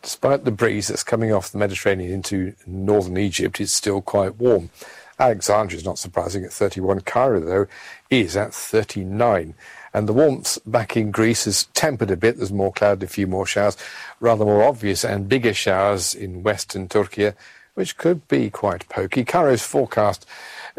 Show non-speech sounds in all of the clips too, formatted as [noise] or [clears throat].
Despite the breeze that's coming off the Mediterranean into northern Egypt, it's still quite warm. Alexandria is not surprising at 31. Cairo, though, is at 39. And the warmth back in Greece has tempered a bit. There's more cloud, a few more showers, rather more obvious and bigger showers in western Turkey, which could be quite pokey. Cairo's forecast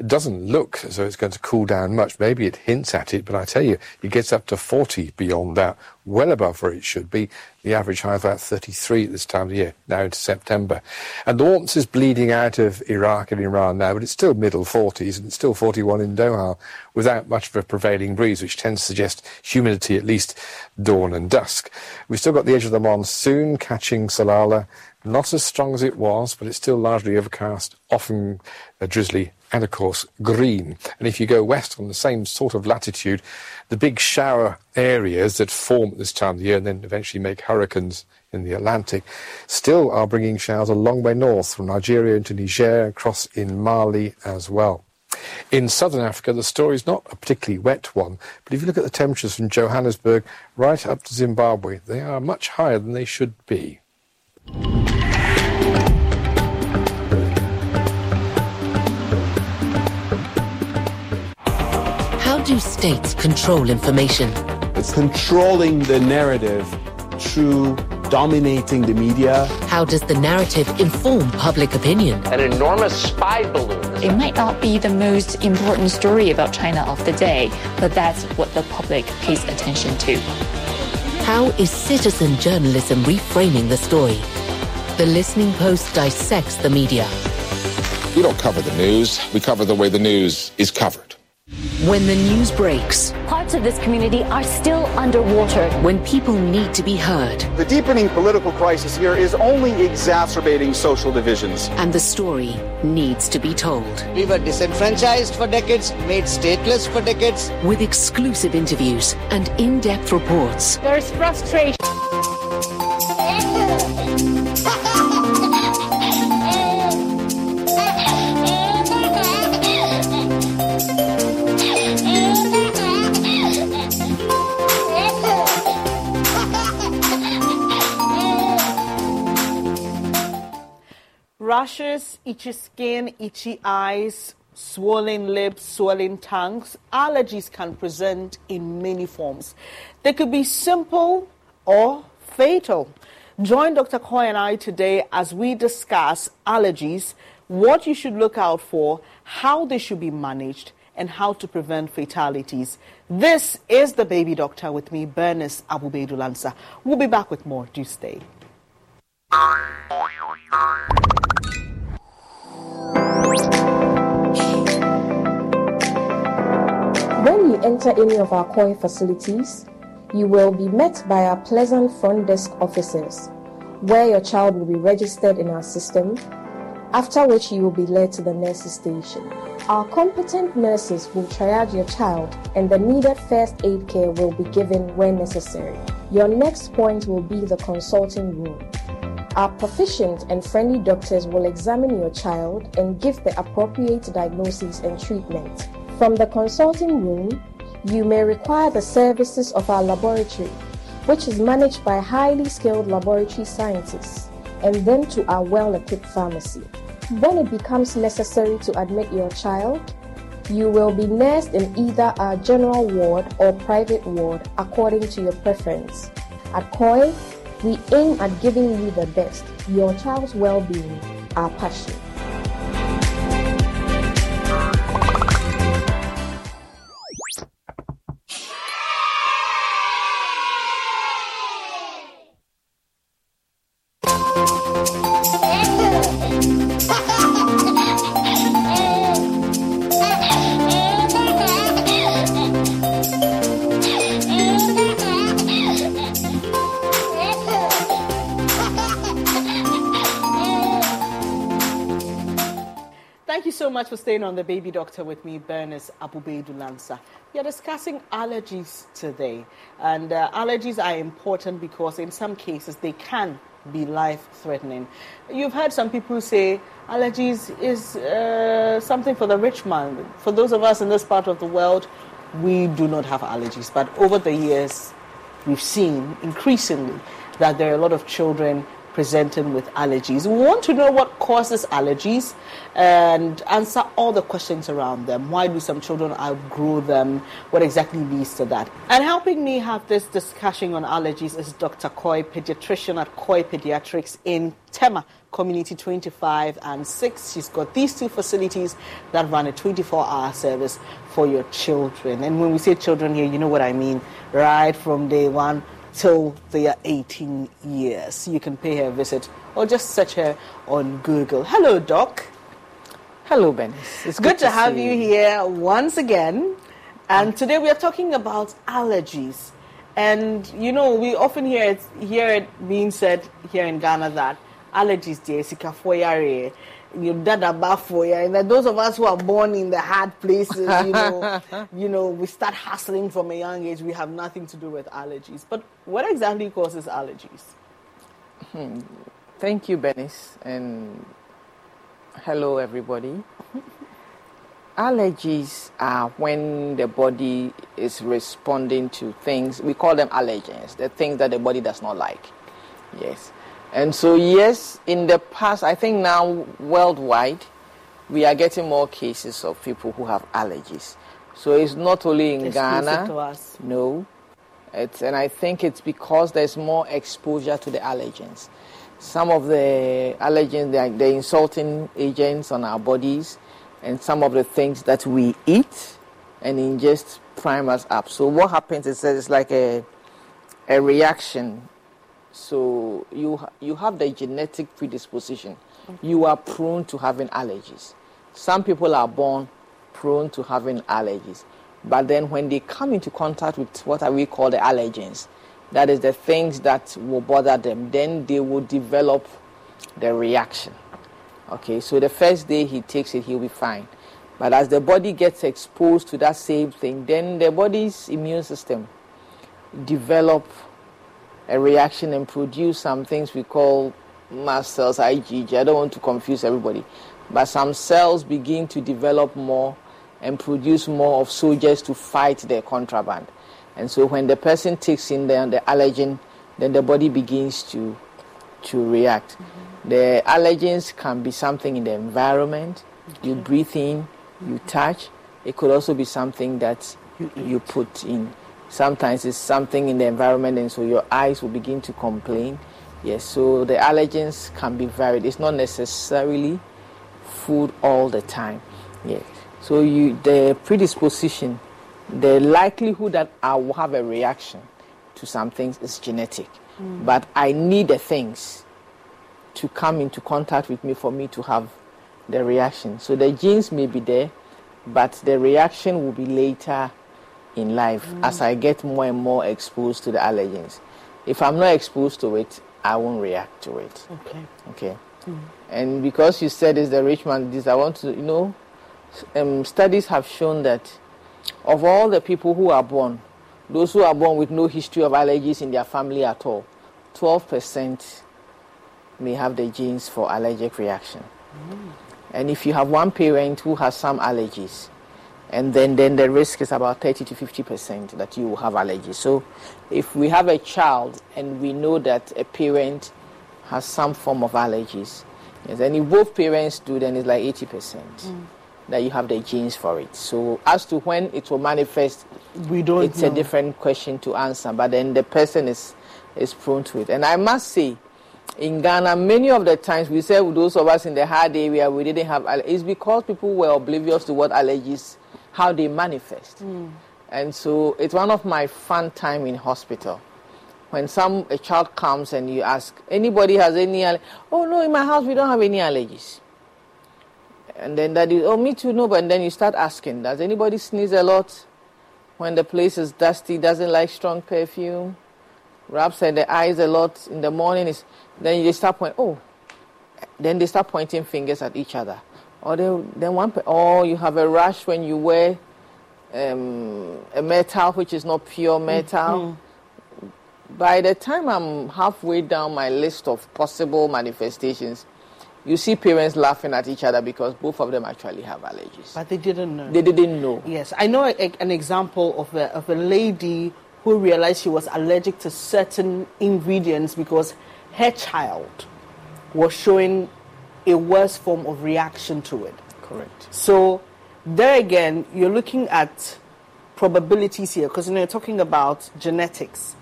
doesn't look as though it's going to cool down much. Maybe it hints at it, but I tell you, it gets up to 40 beyond that, well above where it should be. The average high of about 33 at this time of year, now into September. And the warmth is bleeding out of Iraq and Iran now, but it's still middle 40s and it's still 41 in Doha without much of a prevailing breeze, which tends to suggest humidity at least dawn and dusk. We've still got the edge of the monsoon catching Salalah. Not as strong as it was, but it's still largely overcast, often drizzly and of course green. And if you go west on the same sort of latitude, the big shower areas that form at this time of the year and then eventually make hurricanes in the Atlantic still are bringing showers a long way north from Nigeria into Niger, across in Mali as well. In southern Africa, the story is not a particularly wet one, but if you look at the temperatures from Johannesburg right up to Zimbabwe, they are much higher than they should be. Do states control information? It's controlling the narrative through dominating the media. How does the narrative inform public opinion? An enormous spy balloon. It might not be the most important story about China of the day, but that's what the public pays attention to. How is citizen journalism reframing the story? The Listening Post dissects the media. We don't cover the news, we cover the way the news is covered. When the news breaks, parts of this community are still underwater. When people need to be heard. The deepening political crisis here is only exacerbating social divisions. And the story needs to be told. We were disenfranchised for decades, made stateless for decades. With exclusive interviews and in depth reports. There's frustration. Rashes, itchy skin, itchy eyes, swollen lips, swollen tongues. Allergies can present in many forms. They could be simple or fatal. Join Dr. Koy and I today as we discuss allergies, what you should look out for, how they should be managed, and how to prevent fatalities. This is the Baby Doctor with me, Bernice Abu-Baidoo Lansah. We'll be back with more. Do stay. When you enter any of our COI facilities, you will be met by our pleasant front desk officers, where your child will be registered in our system, after which you will be led to the nurses station. Our competent nurses will triage your child and the needed first aid care will be given when necessary. Your next point will be the consulting room. Our proficient and friendly doctors will examine your child and give the appropriate diagnosis and treatment. From the consulting room, you may require the services of our laboratory, which is managed by highly skilled laboratory scientists, and then to our well equipped pharmacy. When it becomes necessary to admit your child, you will be nursed in either our general ward or private ward according to your preference. At COI, we aim at giving you the best, your child's well being, our passion. For staying on the Baby Doctor with me, Bernice Abu-Baidoo Lansah. We are discussing allergies today, and uh, allergies are important because in some cases they can be life threatening. You've heard some people say allergies is uh, something for the rich man. For those of us in this part of the world, we do not have allergies, but over the years, we've seen increasingly that there are a lot of children presenting with allergies. We want to know what causes allergies and answer all the questions around them. Why do some children outgrow them? What exactly leads to that? And helping me have this discussion on allergies is Dr. Koy, pediatrician at Koy Pediatrics in Tema Community 25 and 6. She's got these two facilities that run a 24 hour service for your children. And when we say children here, you know what I mean, right from day one till they are 18 years. You can pay her a visit or just search her on Google. Hello, Doc. Hello, Ben. It's good, good to, to have you here once again. And today we are talking about allergies. And you know, we often hear it, hear it being said here in Ghana that allergies, Jessica, for eh. Your dad about for you. And those of us who are born in the hard places, you know, [laughs] you know, we start hustling from a young age. We have nothing to do with allergies. But what exactly causes allergies? Hmm. Thank you, Bernice, and hello, everybody. [laughs] Allergies are when the body is responding to things, we call them allergens, the things that the body does not like. Yes. And so, yes, in the past, I think now worldwide, we are getting more cases of people who have allergies. So it's not only in Ghana. No. It's, and I think it's because there's more exposure to the allergens. Some of the allergens, are, the insulting agents on our bodies, and some of the things that we eat and ingest prime us up. So what happens is that it's like a, a reaction so you you have the genetic predisposition. Okay. You are prone to having allergies. Some people are born prone to having allergies, but then when they come into contact with what are we call the allergens, that is the things that will bother them, then they will develop the reaction. Okay, so the first day he takes it, he'll be fine. But as the body gets exposed to that same thing, then the body's immune system develop a reaction and produce some things we call mast cells, IgG. I don't want to confuse everybody. But some cells begin to develop more and produce more of soldiers to fight the contraband. And so when the person takes in the, the allergen, then the body begins to, to react. Mm-hmm. The allergens can be something in the environment, okay. you breathe in, you touch. It could also be something that you, you put in. Sometimes it's something in the environment, and so your eyes will begin to complain. Yes, so the allergens can be varied. It's not necessarily food all the time. Yes. So you the predisposition, the likelihood that I will have a reaction to some things is genetic. Mm. But I need the things to come into contact with me for me to have the reaction. So the genes may be there, but the reaction will be later in life mm. as I get more and more exposed to the allergens. If I'm not exposed to it, I won't react to it. Okay. Okay. Mm. And because you said it's the rich man this, I want to, you know, um, studies have shown that of all the people who are born, those who are born with no history of allergies in their family at all, 12% may have the genes for allergic reaction. Mm. And if you have one parent who has some allergies, and then, then the risk is about 30 to 50 percent that you will have allergies. So, if we have a child and we know that a parent has some form of allergies, yes, and if both parents do, then it's like 80 percent mm. that you have the genes for it. So, as to when it will manifest, we don't. It's know. a different question to answer, but then the person is is prone to it. And I must say, in Ghana, many of the times we say those of us in the hard area we didn't have allergies. It's because people were oblivious to what allergies how they manifest. Mm. And so it's one of my fun time in hospital. When some a child comes and you ask, anybody has any oh no, in my house we don't have any allergies. And then that is, oh me too, no, but then you start asking, does anybody sneeze a lot? When the place is dusty, doesn't like strong perfume, rubs at the eyes a lot in the morning is then you start pointing oh then they start pointing fingers at each other Or then, then one, or you have a rash when you wear um, a metal which is not pure metal. Mm-hmm. By the time I'm halfway down my list of possible manifestations, you see parents laughing at each other because both of them actually have allergies. But they didn't know. They didn't know. Yes, I know a, an example of a, of a lady who realized she was allergic to certain ingredients because her child was showing a worse form of reaction to it. Correct. So there again, you're looking at probabilities here because you know, you're talking about genetics,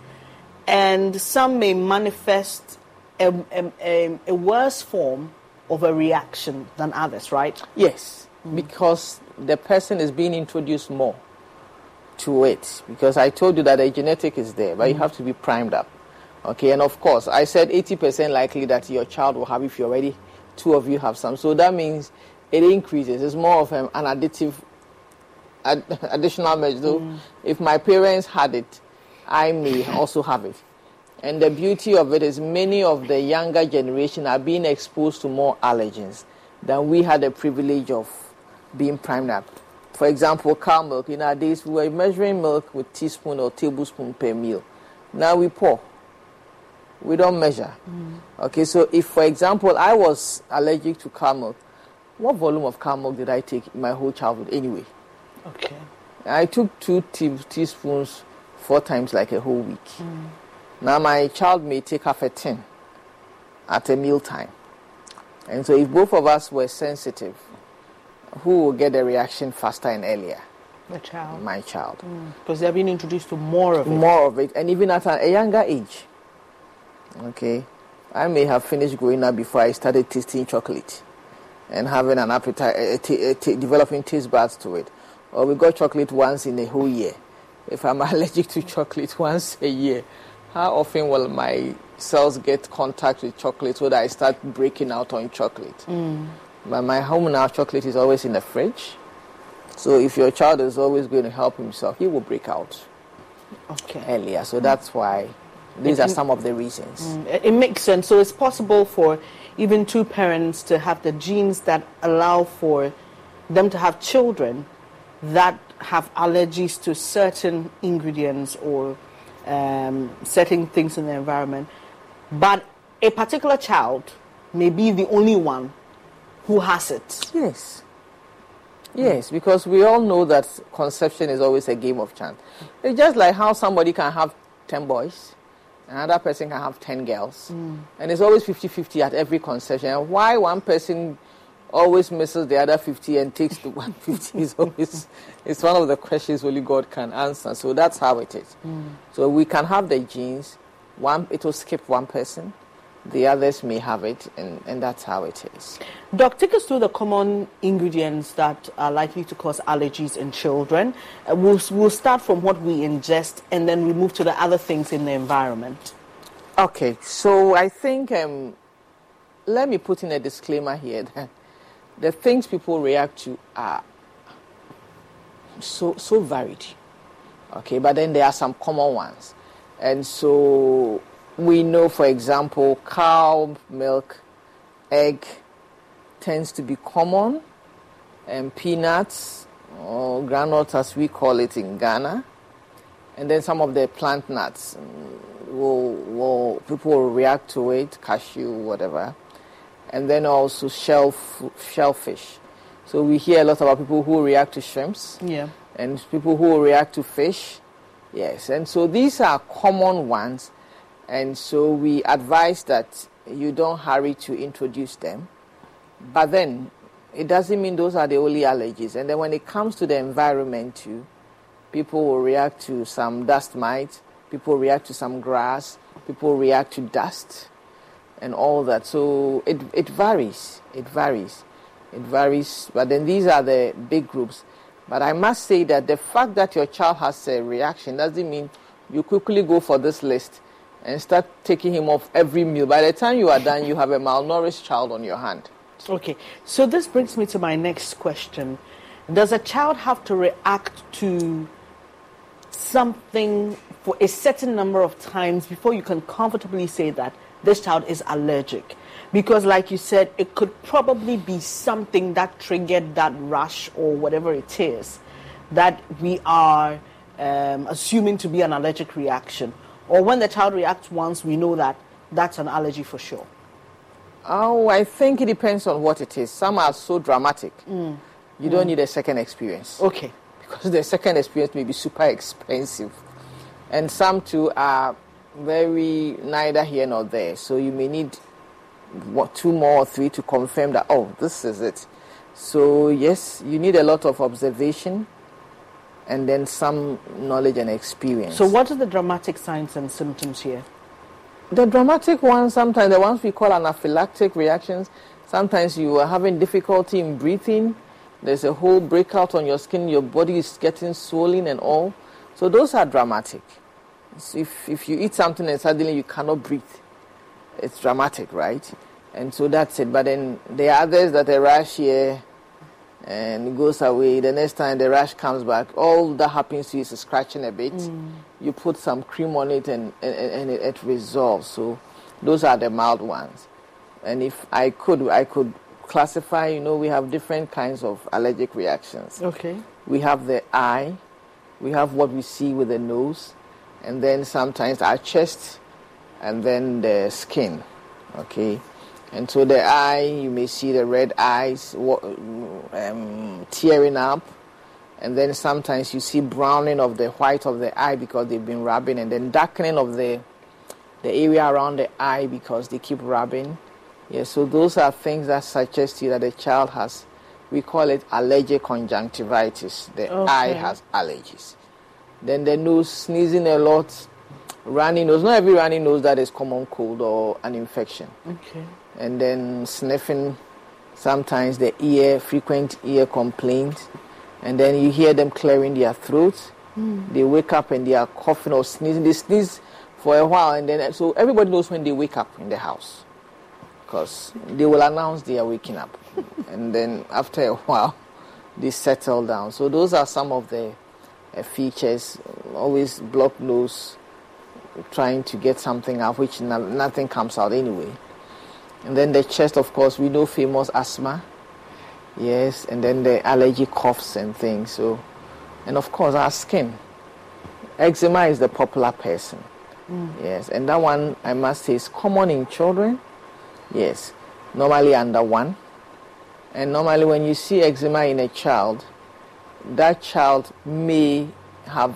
and some may manifest a, a, a, worse form of a reaction than others, right? Yes, mm. because the person is being introduced more to it. Because I told you that the genetic is there, but mm. you have to be primed up. Okay, and of course, I said 80% likely that your child will have if you already two of you have some. So that means it increases. It's more of an additive, ad, [laughs] additional measure. So mm. if my parents had it, I may also have it. And the beauty of it is many of the younger generation are being exposed to more allergens than we had the privilege of being primed up. For example, cow milk. In our days, we were measuring milk with teaspoon or tablespoon per meal. Now we pour. We don't measure. Mm. Okay, so if, for example, I was allergic to cow milk, what volume of cow milk did I take in my whole childhood anyway? Okay. I took two te- teaspoons four times like a whole week. Mm. Now my child may take half a tin at a meal time. And so if both of us were sensitive, who will get the reaction faster and earlier? The child. My child. Mm. Because they're being introduced to more of it. More of it, and even at a younger age. Okay. I may have finished growing up before I started tasting chocolate and having an appetite, uh, t- uh, t- developing taste buds to it. Or we got chocolate once in a whole year. If I'm [laughs] allergic to chocolate once a year, how often will my cells get contact with chocolate so that I start breaking out on chocolate? Mm. But my home now, chocolate is always in the fridge. So if your child is always going to help himself, he will break out okay. earlier. So that's why these it, are some of the reasons. Mm, it makes sense. So it's possible for even two parents to have the genes that allow for them to have children that have allergies to certain ingredients or um, certain things in the environment. But a particular child may be the only one who has it. Yes. Yes, because we all know that conception is always a game of chance. It's just like how somebody can have 10 boys, another person can have 10 girls, mm. and it's always 50 50 at every conception. why one person always misses the other 50 and takes the [laughs] 150 is always it's one of the questions only God can answer. So that's how it is. Mm. So we can have the genes, one it will skip one person, the others may have it, and, and that's how it is. Doc, take us through the common ingredients that are likely to cause allergies in children. Uh, we'll, we'll start from what we ingest and then we move to the other things in the environment. Okay, so I think, um, let me put in a disclaimer here that the things people react to are so, so varied. Okay, but then there are some common ones. And so we know, for example, cow milk, egg tends to be common, and peanuts or groundnuts, as we call it in Ghana, and then some of the plant nuts mm, will, will people will react to it, cashew, whatever, and then also shell shellfish. So we hear a lot about people who react to shrimps, yeah, and people who react to fish, yes, and so these are common ones and so we advise that you don't hurry to introduce them. But then it doesn't mean those are the only allergies. And then when it comes to the environment too, people will react to some dust mites, people react to some grass, people react to dust and all that. So it, it varies. It varies. It varies. But then these are the big groups. But I must say that the fact that your child has a reaction doesn't mean you quickly go for this list and start taking him off every meal. By the time you are done, you have a malnourished child on your hand. Okay, so this brings me to my next question. Does a child have to react to something for a certain number of times before you can comfortably say that this child is allergic. Because, like you said, it could probably be something that triggered that rash or whatever it is that we are um, assuming to be an allergic reaction. Or when the child reacts once, we know that that's an allergy for sure. Oh, I think it depends on what it is. Some are so dramatic, mm. you mm. don't need a second experience. Okay. Because the second experience may be super expensive. And some too are very neither here nor there. So you may need what, two more or three to confirm that, oh, this is it. So, yes, you need a lot of observation and then some knowledge and experience. So, what are the dramatic signs and symptoms here? The dramatic ones, sometimes the ones we call anaphylactic reactions, sometimes you are having difficulty in breathing. There's a whole breakout on your skin, your body is getting swollen and all. So, those are dramatic. So if, if you eat something and suddenly you cannot breathe, it's dramatic, right? And so that's it. But then there are others that a rash here and it goes away. The next time the rash comes back, all that happens to you is scratching a bit. Mm. You put some cream on it and, and, and it, it, resolves. So those are the mild ones. And if I could, I could classify, you know, we have different kinds of allergic reactions. Okay. We have the eye, we have what we see with the nose, and then sometimes our chest, and then the skin. Okay, and so the eye, you may see the red eyes um, tearing up, and then sometimes you see browning of the white of the eye because they've been rubbing, and then darkening of the the area around the eye because they keep rubbing. Yeah, so those are things that suggest to you that the child has, we call it allergic conjunctivitis. The okay. eye has allergies. Then the nose, sneezing a lot, runny nose. Not every runny nose that is common cold or an infection. Okay. And then sniffing, sometimes the ear, frequent ear complaints. And then you hear them clearing their throats. Mm. They wake up and they are coughing or sneezing. They sneeze for a while, and then so everybody knows when they wake up in the house because they will announce they are waking up, [laughs] and then after a while they settle down. So those are some of the uh, features, always block nose, trying to get something out, which no, nothing comes out anyway. And then the chest, of course, we know famous asthma, yes, and then the allergy coughs and things. So, and of course, our skin. Eczema is the popular person, mm. yes, and that one I must say is common in children, yes, normally under one. And normally, when you see eczema in a child, that child may have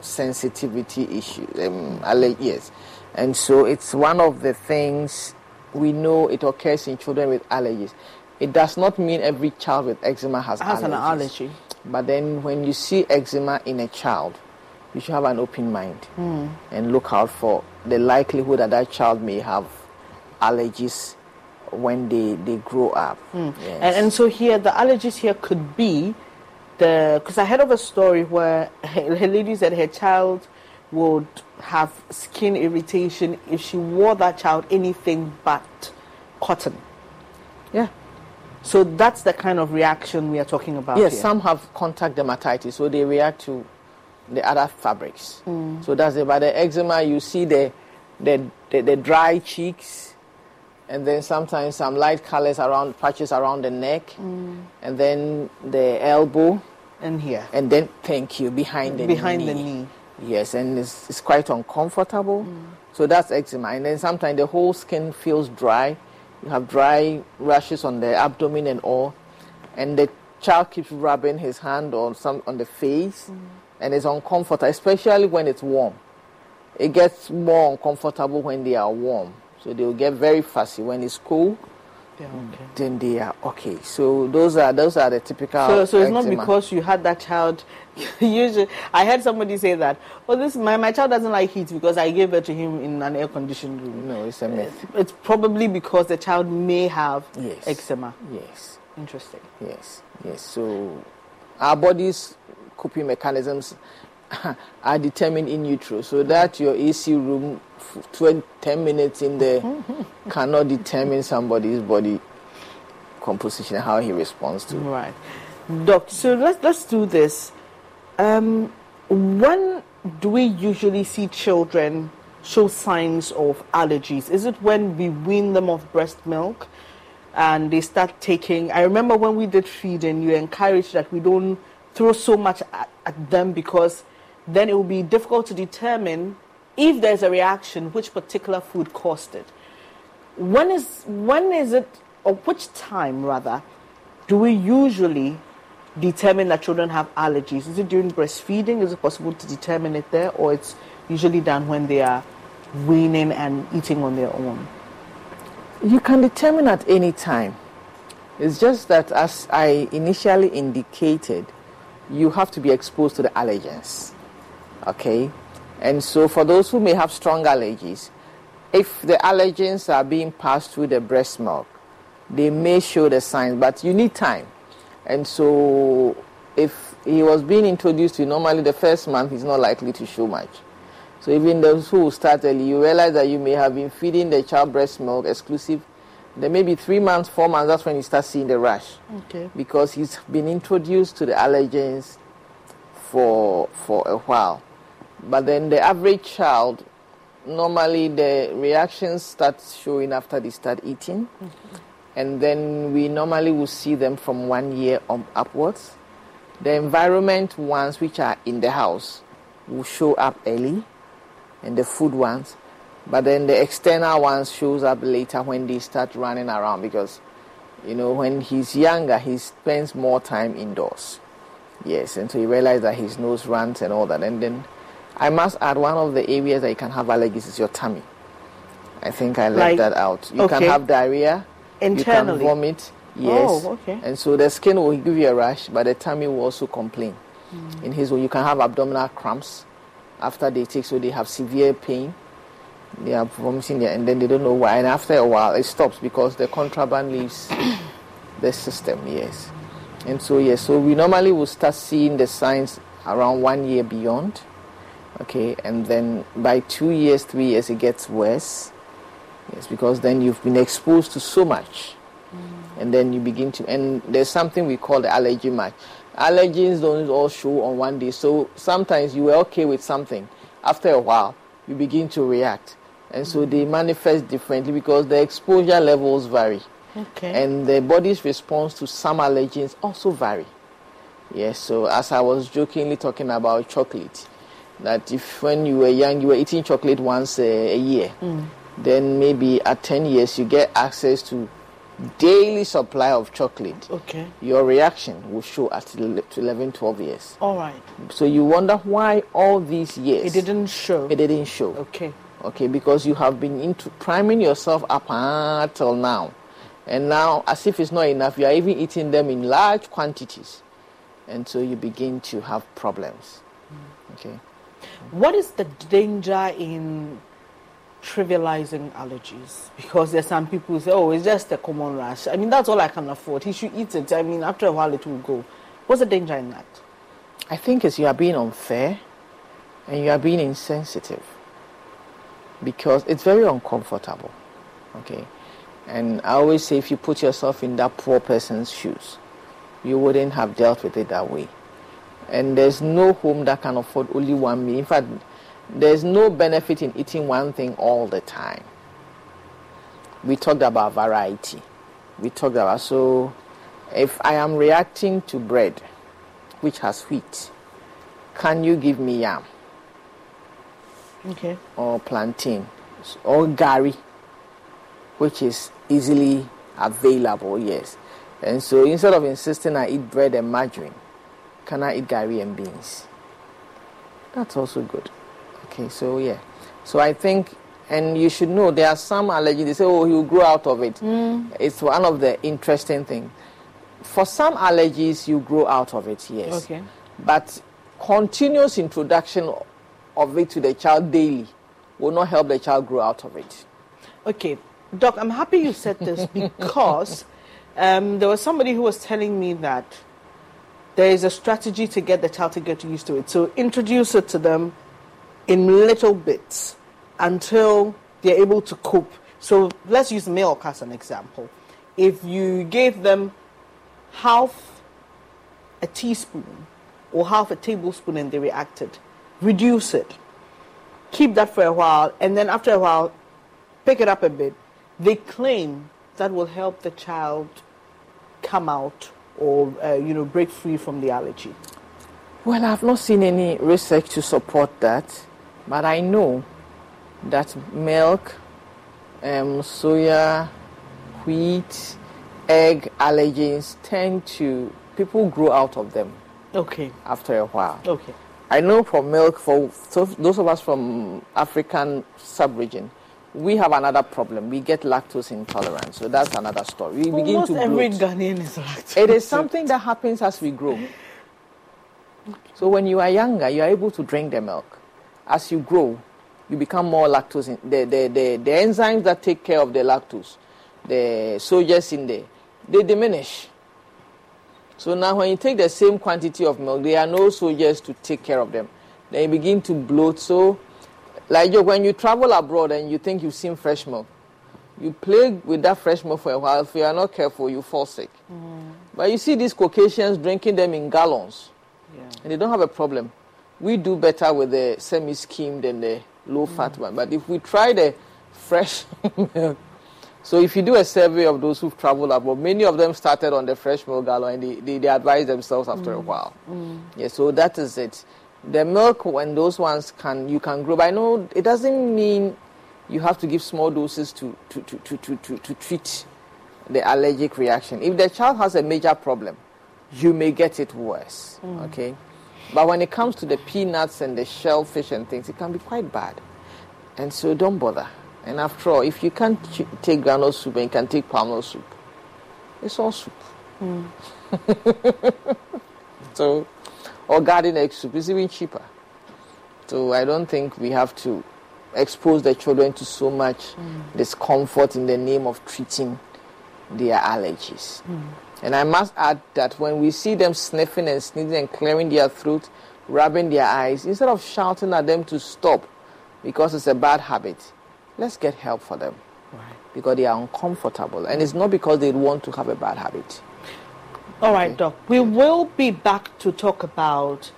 sensitivity issues, um, yes. And so it's one of the things we know it occurs in children with allergies. It does not mean every child with eczema has, has allergies. an allergy. But then when you see eczema in a child, you should have an open mind mm. and look out for the likelihood that that child may have allergies when they, they grow up. Mm. Yes. And, and so here, the allergies here could be the because I heard of a story where [laughs] her lady said her child would have skin irritation if she wore that child anything but cotton. Yeah. So that's the kind of reaction we are talking about. Yes, here. some have contact dermatitis, so they react to the other fabrics. Mm. So that's it. But the eczema, you see the, the, the, the dry cheeks, and then sometimes some light colors around patches around the neck, mm. and then the elbow, and here, and then thank you behind the behind knee. the knee. Yes, and it's, it's quite uncomfortable. Mm. So that's eczema, and then sometimes the whole skin feels dry. You have dry rashes on the abdomen and all, and the child keeps rubbing his hand on some on the face, mm. and it's uncomfortable, especially when it's warm. It gets more uncomfortable when they are warm. So they will get very fussy when it's cool. Mm. Okay. Then they are okay. So those are those are the typical. So, so it's not because you had that child. [laughs] Usually, I heard somebody say that. Oh, this my my child doesn't like heat because I gave it to him in an air conditioned room. No, it's a myth. It's probably because the child may have yes. eczema. Yes. Interesting. Yes. Yes. So our body's coping mechanisms [laughs] are determined in utero. So that your AC room 20, 10 minutes in there [laughs] cannot determine somebody's body composition and how he responds to. Right. Doctor, so let's, let's do this. Um, when do we usually see children show signs of allergies? Is it when we wean them off breast milk and they start taking? I remember when we did feeding, you encouraged that we don't throw so much at, at them because then it will be difficult to determine if there's a reaction, which particular food caused it. When is when is it, or which time rather, do we usually determine that children have allergies? Is it during breastfeeding? Is it possible to determine it there, or it's usually done when they are weaning and eating on their own? You can determine at any time. It's just that, as I initially indicated, you have to be exposed to the allergens. Okay? And so, for those who may have strong allergies, if the allergens are being passed through the breast milk, they may show the signs, but you need time. And so, if he was being introduced to normally the first month, he's not likely to show much. So, even those who start early, you realize that you may have been feeding the child breast milk exclusive. There may be three months, four months, that's when you start seeing the rash. Okay. Because he's been introduced to the allergens for, for a while. But then the average child, normally the reactions start showing after they start eating. Mm-hmm. And then we normally will see them from one year on upwards. The environment ones, which are in the house, will show up early, and the food ones. But then the external ones shows up later when they start running around because, you know, when he's younger, he spends more time indoors. Yes, and so he realizes that his nose runs and all that. And then I must add one of the areas that you can have allergies is your tummy. I think I left like, that out. You okay. can have diarrhea. Internally. You can vomit. Yes. Oh, okay. And so the skin will give you a rash, but the tummy will also complain. Mm. In his way, you can have abdominal cramps after they take, so they have severe pain. They are vomiting there, and then they don't know why. And after a while, it stops because the contraband leaves [coughs] the system. Yes. And so yes, so we normally will start seeing the signs around one year beyond okay and then by two years three years it gets worse. Yes because then you've been exposed to so much. Mm. and then you begin to and there's something we call the allergy march. Allergens don't all show on one day. So sometimes you were okay with something. After a while you begin to react. And so they manifest differently because the exposure levels vary. Okay. and the body's response to some allergens also vary. Yes so as i was jokingly talking about chocolate that if when you were young you were eating chocolate once a, a year, mm. then maybe at 10 years you get access to daily supply of chocolate. Okay. Your reaction will show at 11, 12 years. All right. So you wonder why all these years it didn't show. It didn't show. Okay. Okay, because you have been into priming yourself up until now. And now, as if it's not enough, you are even eating them in large quantities. And so you begin to have problems. Mm. Okay. What is the danger in trivializing allergies? Because there's some people who say, oh, it's just a common rash. I mean, that's all I can afford. He should eat it. I mean, after a while it will go. What's the danger in that? I think it's you are being unfair and you are being insensitive because it's very uncomfortable. Okay? And I always say if you put yourself in that poor person's shoes, you wouldn't have dealt with it that way and there's no home that can afford only one meal. In fact, there's no benefit in eating one thing all the time. We talked about variety. We talked about so if I am reacting to bread which has wheat, can you give me yam? Okay. Or plantain or gari, which is easily available, yes. And so instead of insisting I eat bread and margarine, can I eat gari and beans? That's also good. Okay, so yeah. So I think, and you should know there are some allergies, they say, oh, will grow out of it. Mm. It's one of the interesting things. For some allergies, you grow out of it, yes. Okay. But continuous introduction of it to the child daily will not help the child grow out of it. Okay, Doc, I'm happy you said this [laughs] because um, there was somebody who was telling me that there is a strategy to get the child to get used to it. So introduce it to them in little bits until they're able to cope. So let's use milk as an example. If you gave them half a teaspoon or half a tablespoon and they reacted, reduce it keep that for a while, and then after a while, pick it up a bit. They claim that will help the child come out or uh, you know break free from the allergy. Well, I've not seen any research to support that, but I know that milk, um, soya, wheat, egg allergens tend to people grow out of them. Okay. After a while. Okay. I know for milk, for those of us from African sub-region, we have another problem. We get lactose intolerance, so that's another story. We begin Almost to every bloat. Ghanaian is lactose. It is something that happens as we grow. So when you are younger, you are able to drink the milk. As you grow, you become more lactose. In, the, the, the, the enzymes that take care of the lactose, the soldiers in there, they diminish. So now when you take the same quantity of milk, there are no soldiers to take care of them. Then you begin to bloat. So, like you- when you travel abroad and you think you've seen fresh milk, you play with that fresh milk for a while. If you are not careful, you fall sick. Mm. But you see these Caucasians drinking them in gallons, and they don't have a problem. We do better with the semi-skimmed than the low-fat mm. one. But if we try the fresh [laughs] milk, so if you do a survey of those who've traveled abroad, many of them started on the fresh milk gallon, and they, they, they advise themselves after a mm. while. Yeah, so that is it. The milk, when those ones can, you can grow. But I know it doesn't mean you have to give small doses to, to, to, to, to, to, to treat the allergic reaction. If the child has a major problem, you may get it worse. Mm. Okay? But when it comes to the peanuts and the shellfish and things, it can be quite bad. And so don't bother. And after all, if you can't ch- take groundnut soup and you can take palm oil soup, it's all soup. [laughs] So, or garden egg soup is even cheaper. So I don't think we have to expose the children to so much mm. discomfort in the name of treating their allergies. Mm. And I must add that when we see them sniffing and sneezing and clearing their throat, rubbing their eyes, instead of shouting at them to stop because it's a bad habit, let's get help for them. Because they are uncomfortable. And it's not because they want to have a bad habit. All right, Doc. We will be back to talk about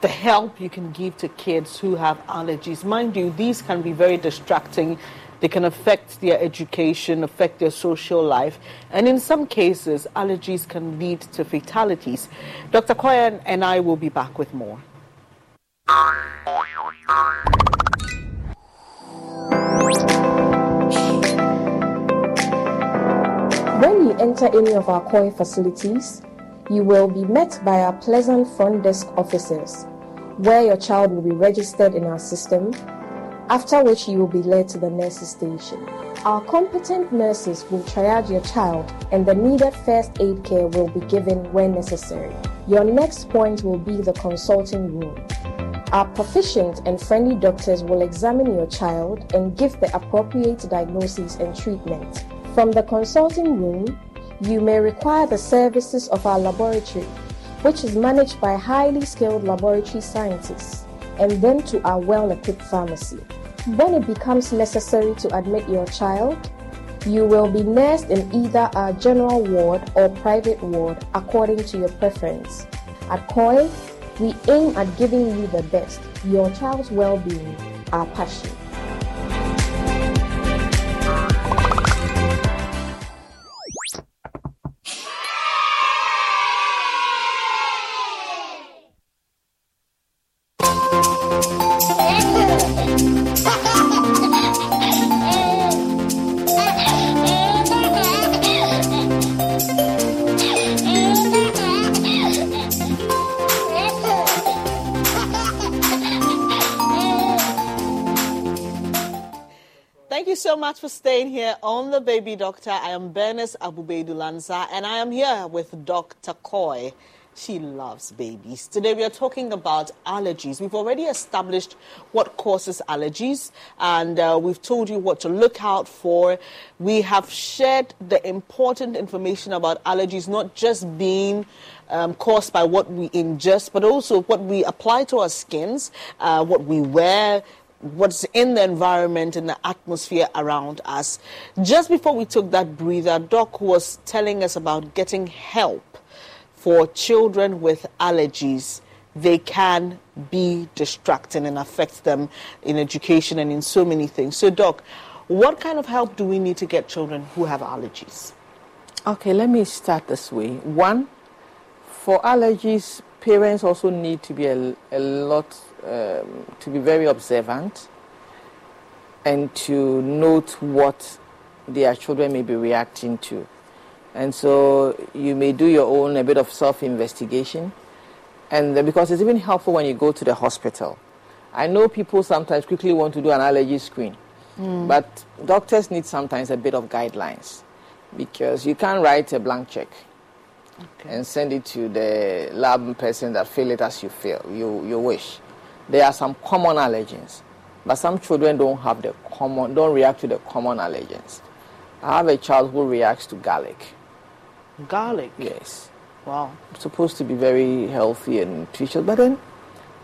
the help you can give to kids who have allergies. Mind you, these can be very distracting. They can affect their education, affect their social life, and in some cases, allergies can lead to fatalities. Dr. Koyan and I will be back with more. When you enter any of our COI facilities, you will be met by our pleasant front desk officers, where your child will be registered in our system, after which you will be led to the nurses station. Our competent nurses will triage your child and the needed first aid care will be given when necessary. Your next point will be the consulting room. Our proficient and friendly doctors will examine your child and give the appropriate diagnosis and treatment. From the consulting room, you may require the services of our laboratory, which is managed by highly skilled laboratory scientists, and then to our well equipped pharmacy. When it becomes necessary to admit your child, you will be nursed in either our general ward or private ward according to your preference. At COI, we aim at giving you the best, your child's well being, our passion. For staying here on The Baby Doctor. I am Bernice Abu-Baidoo Lansah and I am here with Dr. Koy. She loves babies. Today we are talking about allergies. We've already established what causes allergies and uh, we've told you what to look out for. We have shared the important information about allergies not just being um, caused by what we ingest, but also what we apply to our skins, uh, what we wear, what's in the environment and the atmosphere around us. Just before we took that breather, Doc was telling us about getting help for children with allergies. they can be distracting and affect them in education and in so many things. So, Doc, what kind of help do we need to get children who have allergies? Okay, let me start this way. One, for allergies, parents also need to be a, a lot, um, to be very observant and to note what their children may be reacting to. And so you may do your own a bit of self investigation. And because it's even helpful when you go to the hospital. I know people sometimes quickly want to do an allergy screen, mm. but doctors need sometimes a bit of guidelines because you can't write a blank check okay. and send it to the lab person that fill it as you feel you, you wish. There are some common allergens, but some children don't have the common don't react to the common allergens. I have a child who reacts to garlic. Garlic? Yes. Wow. supposed to be very healthy and nutritious, but then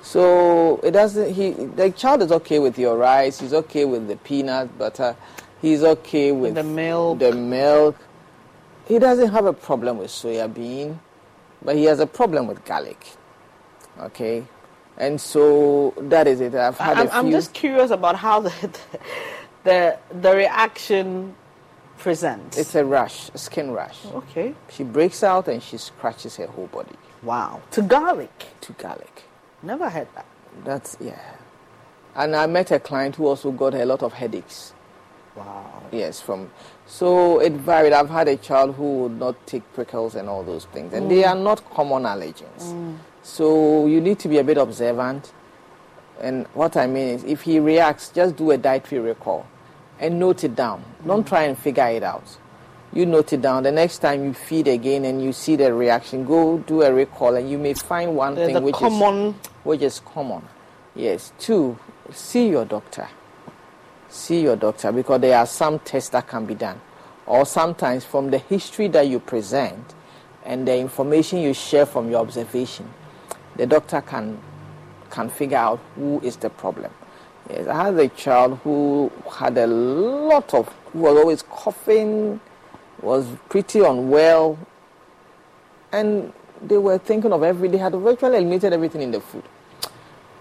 so it doesn't he the child is okay with your rice, he's okay with the peanut butter, he's okay with the milk. The milk. He doesn't have a problem with soya bean, but he has a problem with garlic. Okay? And so that is it. I've had I'm, a few. I'm just curious about how the, [laughs] the the reaction presents. It's a rash, a skin rash. Okay. She breaks out and she scratches her whole body. Wow. To garlic. To garlic. Never had that. That's yeah. And I met a client who also got a lot of headaches. Wow. Yes, from so it varied. I've had a child who would not take prickles and all those things, and mm. they are not common allergens. Mm. So you need to be a bit observant. And what I mean is, if he reacts, just do a dietary recall and note it down. Don't try and figure it out. You note it down. The next time you feed again and you see the reaction, go do a recall, and you may find one the, thing which common. is which is common. Yes. Two, see your doctor see your doctor because there are some tests that can be done. Or sometimes from the history that you present and the information you share from your observation, the doctor can can figure out who is the problem. Yes, I had a child who had a lot of who was always coughing, was pretty unwell, and they were thinking of every they had virtually eliminated everything in the food.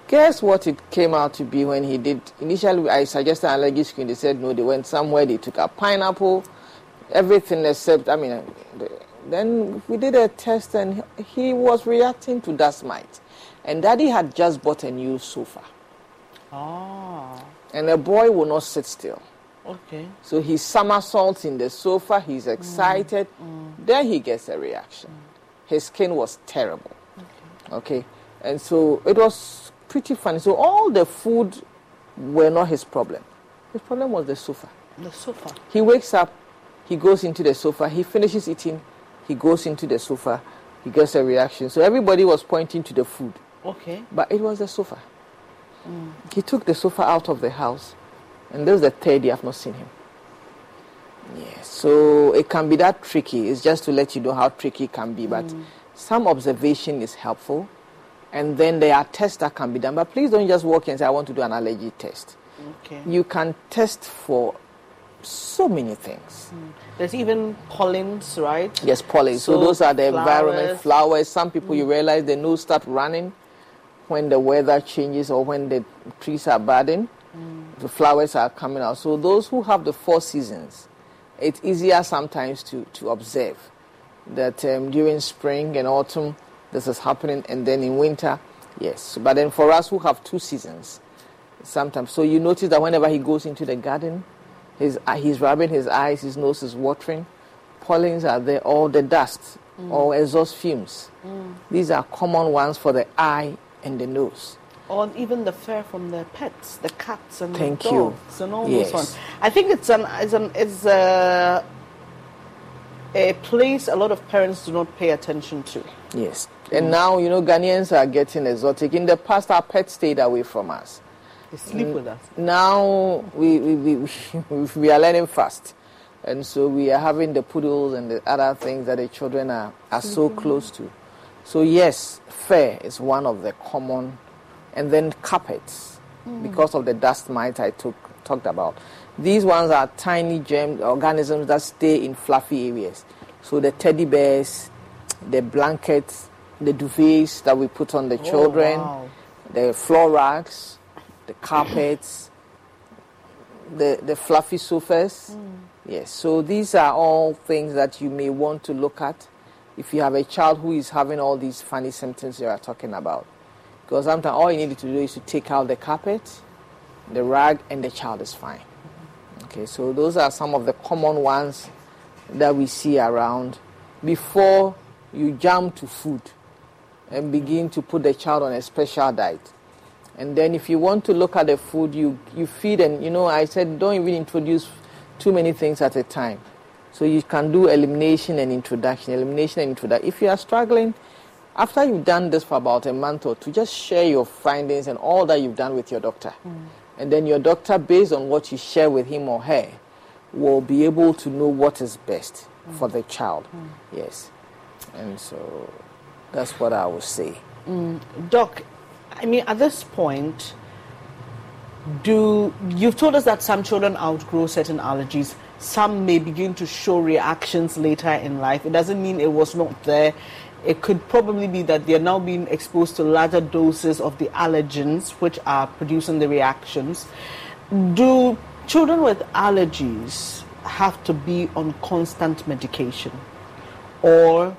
Guess what it came out to be when he did? Initially, I suggested allergy screen. They said no. They went somewhere. They took a pineapple, everything except. I mean, then we did a test, and he was reacting to dust mite. And Daddy had just bought a new sofa. Ah. And the boy will not sit still. Okay. So he somersaults in the sofa. He's mm. excited. Mm. Mm. Then he gets a reaction. Mm. His skin was terrible. Okay. okay. And so it was pretty funny. So all the food were not his problem. His problem was the sofa. The sofa. He wakes up, he goes into the sofa, he finishes eating, he goes into the sofa, he gets a reaction. So everybody was pointing to the food. Okay. But it was the sofa. Mm. He took the sofa out of the house, and this is the third day I've not seen him. Yes. So it can be that tricky. It's just to let you know how tricky it can be. But mm. some observation is helpful and then there are tests that can be done. But please don't just walk in and say, I want to do an allergy test. Okay. You can test for so many things. Mm. There's even pollens, right? Yes, pollens. So, so those are the flowers. environment flowers. Some people, mm. you realize, the nose start running when the weather changes or when the trees are budding. Mm. The flowers are coming out. So those who have the four seasons, it's easier sometimes to, to observe that um, during spring and autumn, this is happening, and then in winter, yes. But then for us who have two seasons, sometimes, so you notice that whenever he goes into the garden, his, uh, he's rubbing his eyes, his nose is watering, pollens are there, or the dust, mm. or exhaust fumes. Mm. These are common ones for the eye and the nose. Or even the fur from the pets, the cats and Thank the dogs you. and all yes. those ones. I think it's an it's an it's a, a place a lot of parents do not pay attention to. Yes. And now, you know, Ghanaians are getting exotic. In the past, our pets stayed away from us. They sleep with us. Now, we, we, we, [laughs] we are learning fast. And so we are having the poodles and the other things that the children are, are so close to. So, yes, fur is one of the common. And then carpets, mm. because of the dust mite I took, talked about. These ones are tiny germ organisms that stay in fluffy areas. So the teddy bears, the blankets, the duvets that we put on the Oh, children, wow. the floor racks, the carpets, the, the fluffy sofas. Mm. Yes, so these are all things that you may want to look at if you have a child who is having all these funny symptoms you are talking about. Because sometimes all you need to do is to take out the carpet, the rag, and the child is fine. Okay, so those are some of the common ones that we see around before you jump to food and begin to put the child on a special diet. And then if you want to look at the food, you, you feed and, you know, I said don't even introduce too many things at a time. So you can do elimination and introduction, elimination and introduction. If you are struggling, after you've done this for about a month or two, just share your findings and all that you've done with your doctor. Mm. And then your doctor, based on what you share with him or her, will be able to know what is best mm. for the child. Mm. Yes. And so that's what I would say. Mm, Doc, I mean, at this point, do you've told us that some children outgrow certain allergies, some may begin to show reactions later in life. It doesn't mean it was not there. It could probably be that they're now being exposed to larger doses of the allergens, which are producing the reactions. Do children with allergies have to be on constant medication? Or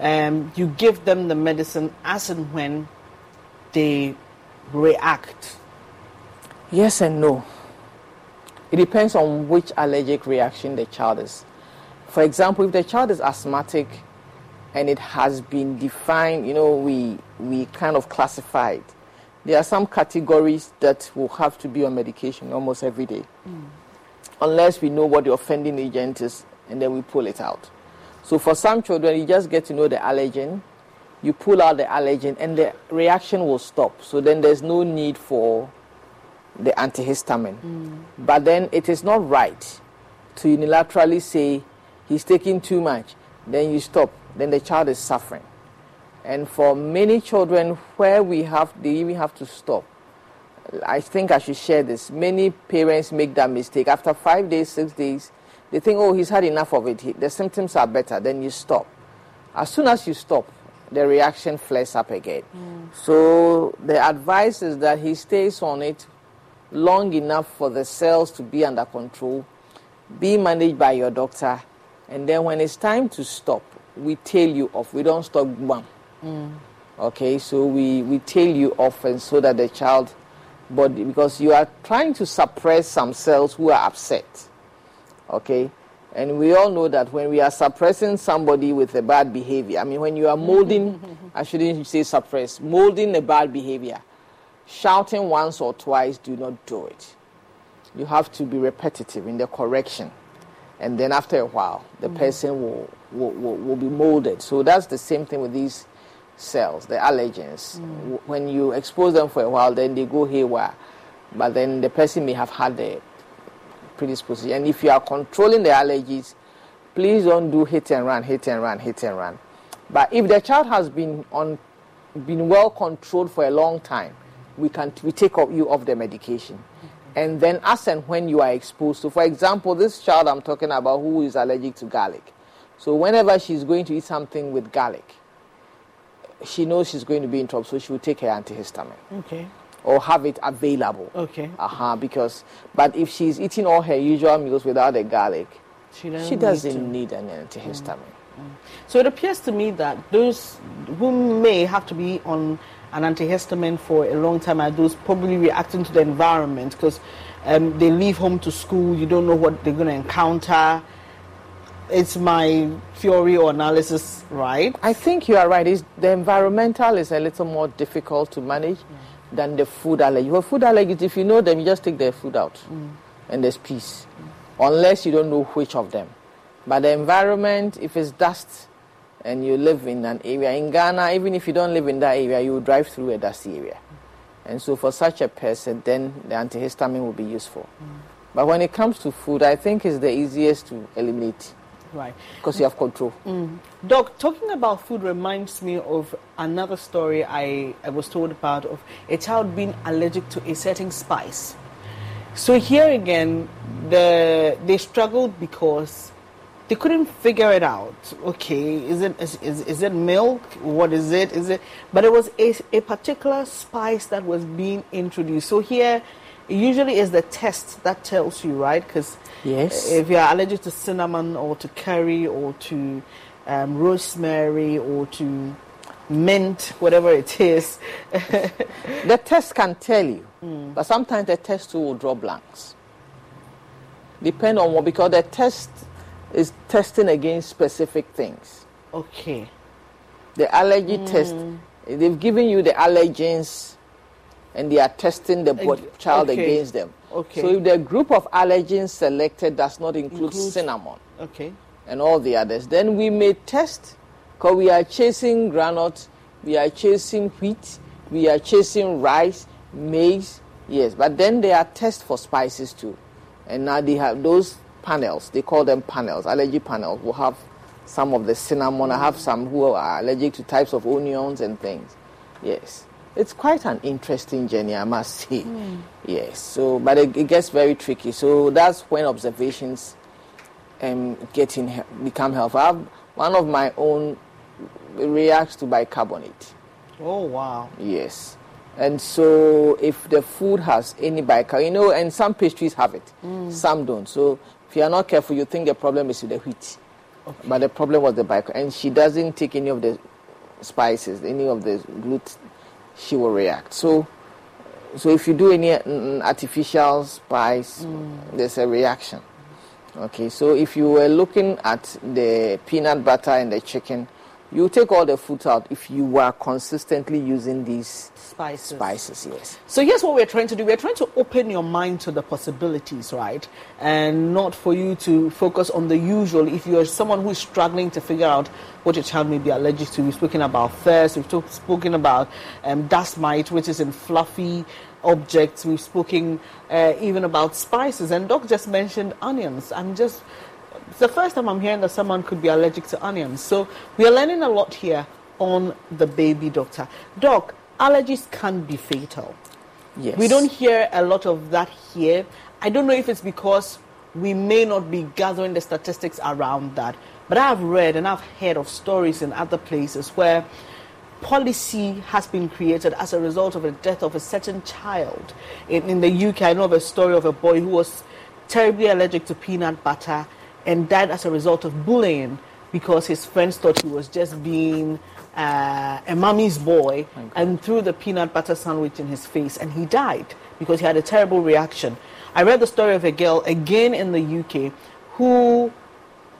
um, you give them the medicine as and when they react? Yes and no. It depends on which allergic reaction the child is. For example, if the child is asthmatic and it has been defined, you know, we, we kind of classified. There are some categories that will have to be on medication almost every day, mm. unless we know what the offending agent is and then we pull it out. So for some children, you just get to know the allergen, you pull out the allergen, and the reaction will stop. So then there's no need for the antihistamine. Mm. But then it is not right to unilaterally say he's taking too much, then you stop, then the child is suffering. And for many children where we have, they even have to stop. I think I should share this. Many parents make that mistake. After five days, six days, they think, oh, he's had enough of it. The symptoms are better. Then you stop. As soon as you stop, the reaction flares up again. Mm. So the advice is that he stays on it long enough for the cells to be under control, be managed by your doctor, and then when it's time to stop, we tail you off. We don't stop one. Mm. Okay, so we, we tail you off and so that the child body because you are trying to suppress some cells who are upset. Okay? And we all know that when we are suppressing somebody with a bad behavior, I mean when you are mm-hmm. molding I shouldn't say suppress, molding a bad behavior, shouting once or twice do not do it. You have to be repetitive in the correction. And then after a while, the mm-hmm. person will, will, will, will be molded. So that's the same thing with these cells, the allergens. W- When you expose them for a while, then they go haywire. But then the person may have had the predisposition. And if you are controlling the allergies, please don't do hit and run, hit and run, hit and run. But if the child has been on, been well controlled for a long time, we can we take off you off the medication. And then as and when you are exposed to, for example, this child I'm talking about who is allergic to garlic. So whenever she's going to eat something with garlic, she knows she's going to be in trouble, so she will take her antihistamine Okay. Or have it available. Okay. Uh-huh, because but if she's eating all her usual meals without the garlic, She doesn't she need doesn't to. need an antihistamine. So it appears to me that those who may have to be on an antihistamine for a long time are those probably reacting to the environment because um, they leave home to school, you don't know what they're going to encounter. It's my theory or analysis, right? I think you are right. It's, the environmental is a little more difficult to manage than the food allergy. Well, food allergies, if you know them, you just take their food out mm. and there's peace. Unless you don't know which of them. But the environment, if it's dust and you live in an area, in Ghana, even if you don't live in that area, you will drive through a dusty area. And so for such a person, then the antihistamine will be useful. Mm. But when it comes to food, I think it's the easiest to eliminate Right. because you have control. Mm. Doc, talking about food reminds me of another story I, I was told about of a child being allergic to a certain spice. So here again, the they struggled because they couldn't figure it out. Okay, is it is, is, is it milk? What is it? Is it? But it was a, a particular spice that was being introduced. So here, usually is the test that tells you, right? Because yes, if you're allergic to cinnamon or to curry or to um, rosemary or to mint, whatever it is. [laughs] the test can tell you, mm. but sometimes the test too will draw blanks. Depend on what, because the test is testing against specific things. Okay. The allergy mm. test, they've given you the allergens and they are testing the body, child okay. against them. Okay. So if the group of allergens selected does not include Includes, cinnamon okay. and all the others, then we may test because we are chasing groundnut, we are chasing wheat, we are chasing rice, maize, yes, but then there are tests for spices too. And now they have those panels, they call them panels, allergy panels, will have some of the cinnamon. I have some who are allergic to types of onions and things. Yes. It's quite an interesting journey, I must say. Mm. Yes. So, but it, it, gets very tricky. So that's when observations um, get in, become helpful. I have one of my own reacts to bicarbonate. Oh, wow. Yes. And so if the food has any bicarbonate, you know, and some pastries have it, mm. some don't. So if you are not careful, you think the problem is with the wheat. Okay. But the problem was the bicarbonate. And she doesn't take any of the spices, any of the gluten, she will react. So so if you do any mm, artificial spice, mm. there's a reaction. Okay, so if you were looking at the peanut butter and the chicken, you take all the food out if you are consistently using these spices. Spices, yes. So here's what we're trying to do. We're trying to open your mind to the possibilities, right? And not for you to focus on the usual. If you're someone who is struggling to figure out what your child may be allergic to, we've spoken about thirst, we've talk, spoken about um, dust mite, which is in fluffy objects. We've spoken uh, even about spices. And Doc just mentioned onions. I'm just it's the first time I'm hearing that someone could be allergic to onions. So we are learning a lot here on the baby doctor. Doc, allergies can be fatal. Yes. We don't hear a lot of that here. I don't know if it's because we may not be gathering the statistics around that. But I've read and I've heard of stories in other places where policy has been created as a result of the death of a certain child. In, in the UK, I know of a story of a boy who was terribly allergic to peanut butter and died as a result of bullying because his friends thought he was just being uh, a mommy's boy okay. and threw the peanut butter sandwich in his face and he died because he had a terrible reaction. I read the story of a girl again in the UK who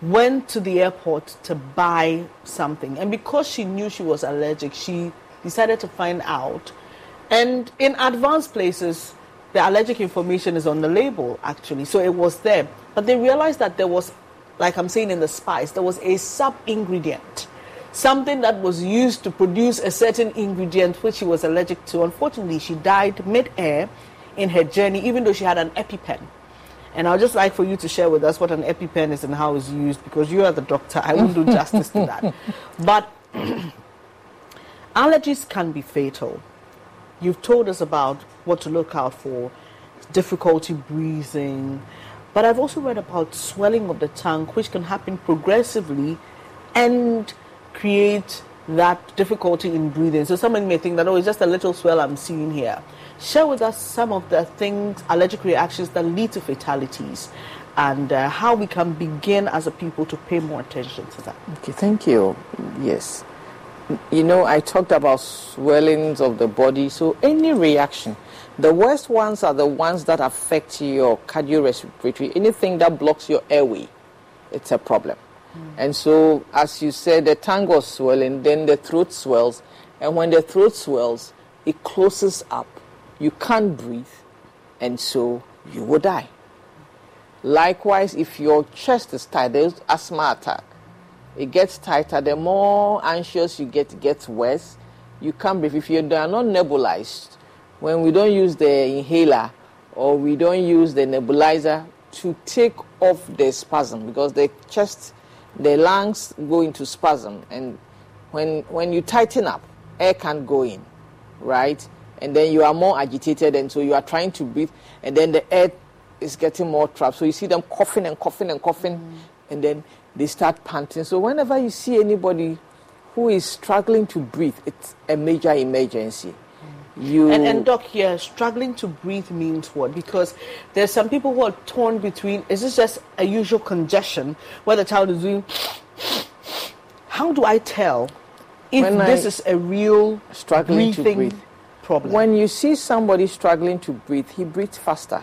went to the airport to buy something and because she knew she was allergic she decided to find out and in advanced places the allergic information is on the label actually so it was there but they realized that there was, like I'm saying in the spice, there was a sub ingredient, something that was used to produce a certain ingredient which she was allergic to. Unfortunately, she died mid air in her journey, even though she had an EpiPen. And I'd just like for you to share with us what an EpiPen is and how it's used because you are the doctor. I won't do [laughs] justice to that. But [clears throat] allergies can be fatal. You've told us about what to look out for difficulty breathing, but I've also read about swelling of the tongue, which can happen progressively and create that difficulty in breathing. So someone may think that, oh, it's just a little swell I'm seeing here. Share with us some of the things, allergic reactions that lead to fatalities and uh, how we can begin as a people to pay more attention to that. Okay, thank you. Yes. You know, I talked about swellings of the body. So any reaction the worst ones are the ones that affect your cardiorespiratory, anything that blocks your airway, it's a problem. Mm. And so, as you said, the tongue was swelling, then the throat swells, and when the throat swells, it closes up. You can't breathe, and so you will die. Likewise, if your chest is tight, there's asthma attack. It gets tighter. The more anxious you get, it gets worse. You can't breathe. If you are not nebulized, when we don't use the inhaler or we don't use the nebulizer to take off the spasm because the chest, the lungs go into spasm, and when when you tighten up, air can't go in, right? And then you are more agitated, and so you are trying to breathe, and then the air is getting more trapped. So you see them coughing and coughing and coughing, mm. and then they start panting. So whenever you see anybody who is struggling to breathe, it's a major emergency. You and, and doc here, struggling to breathe means what? Because there's some people who are torn between. Is this just a usual congestion where the child is doing? How do I tell if When this I- is a real struggling to breathing breathe. problem? When you see somebody struggling to breathe, he breathes faster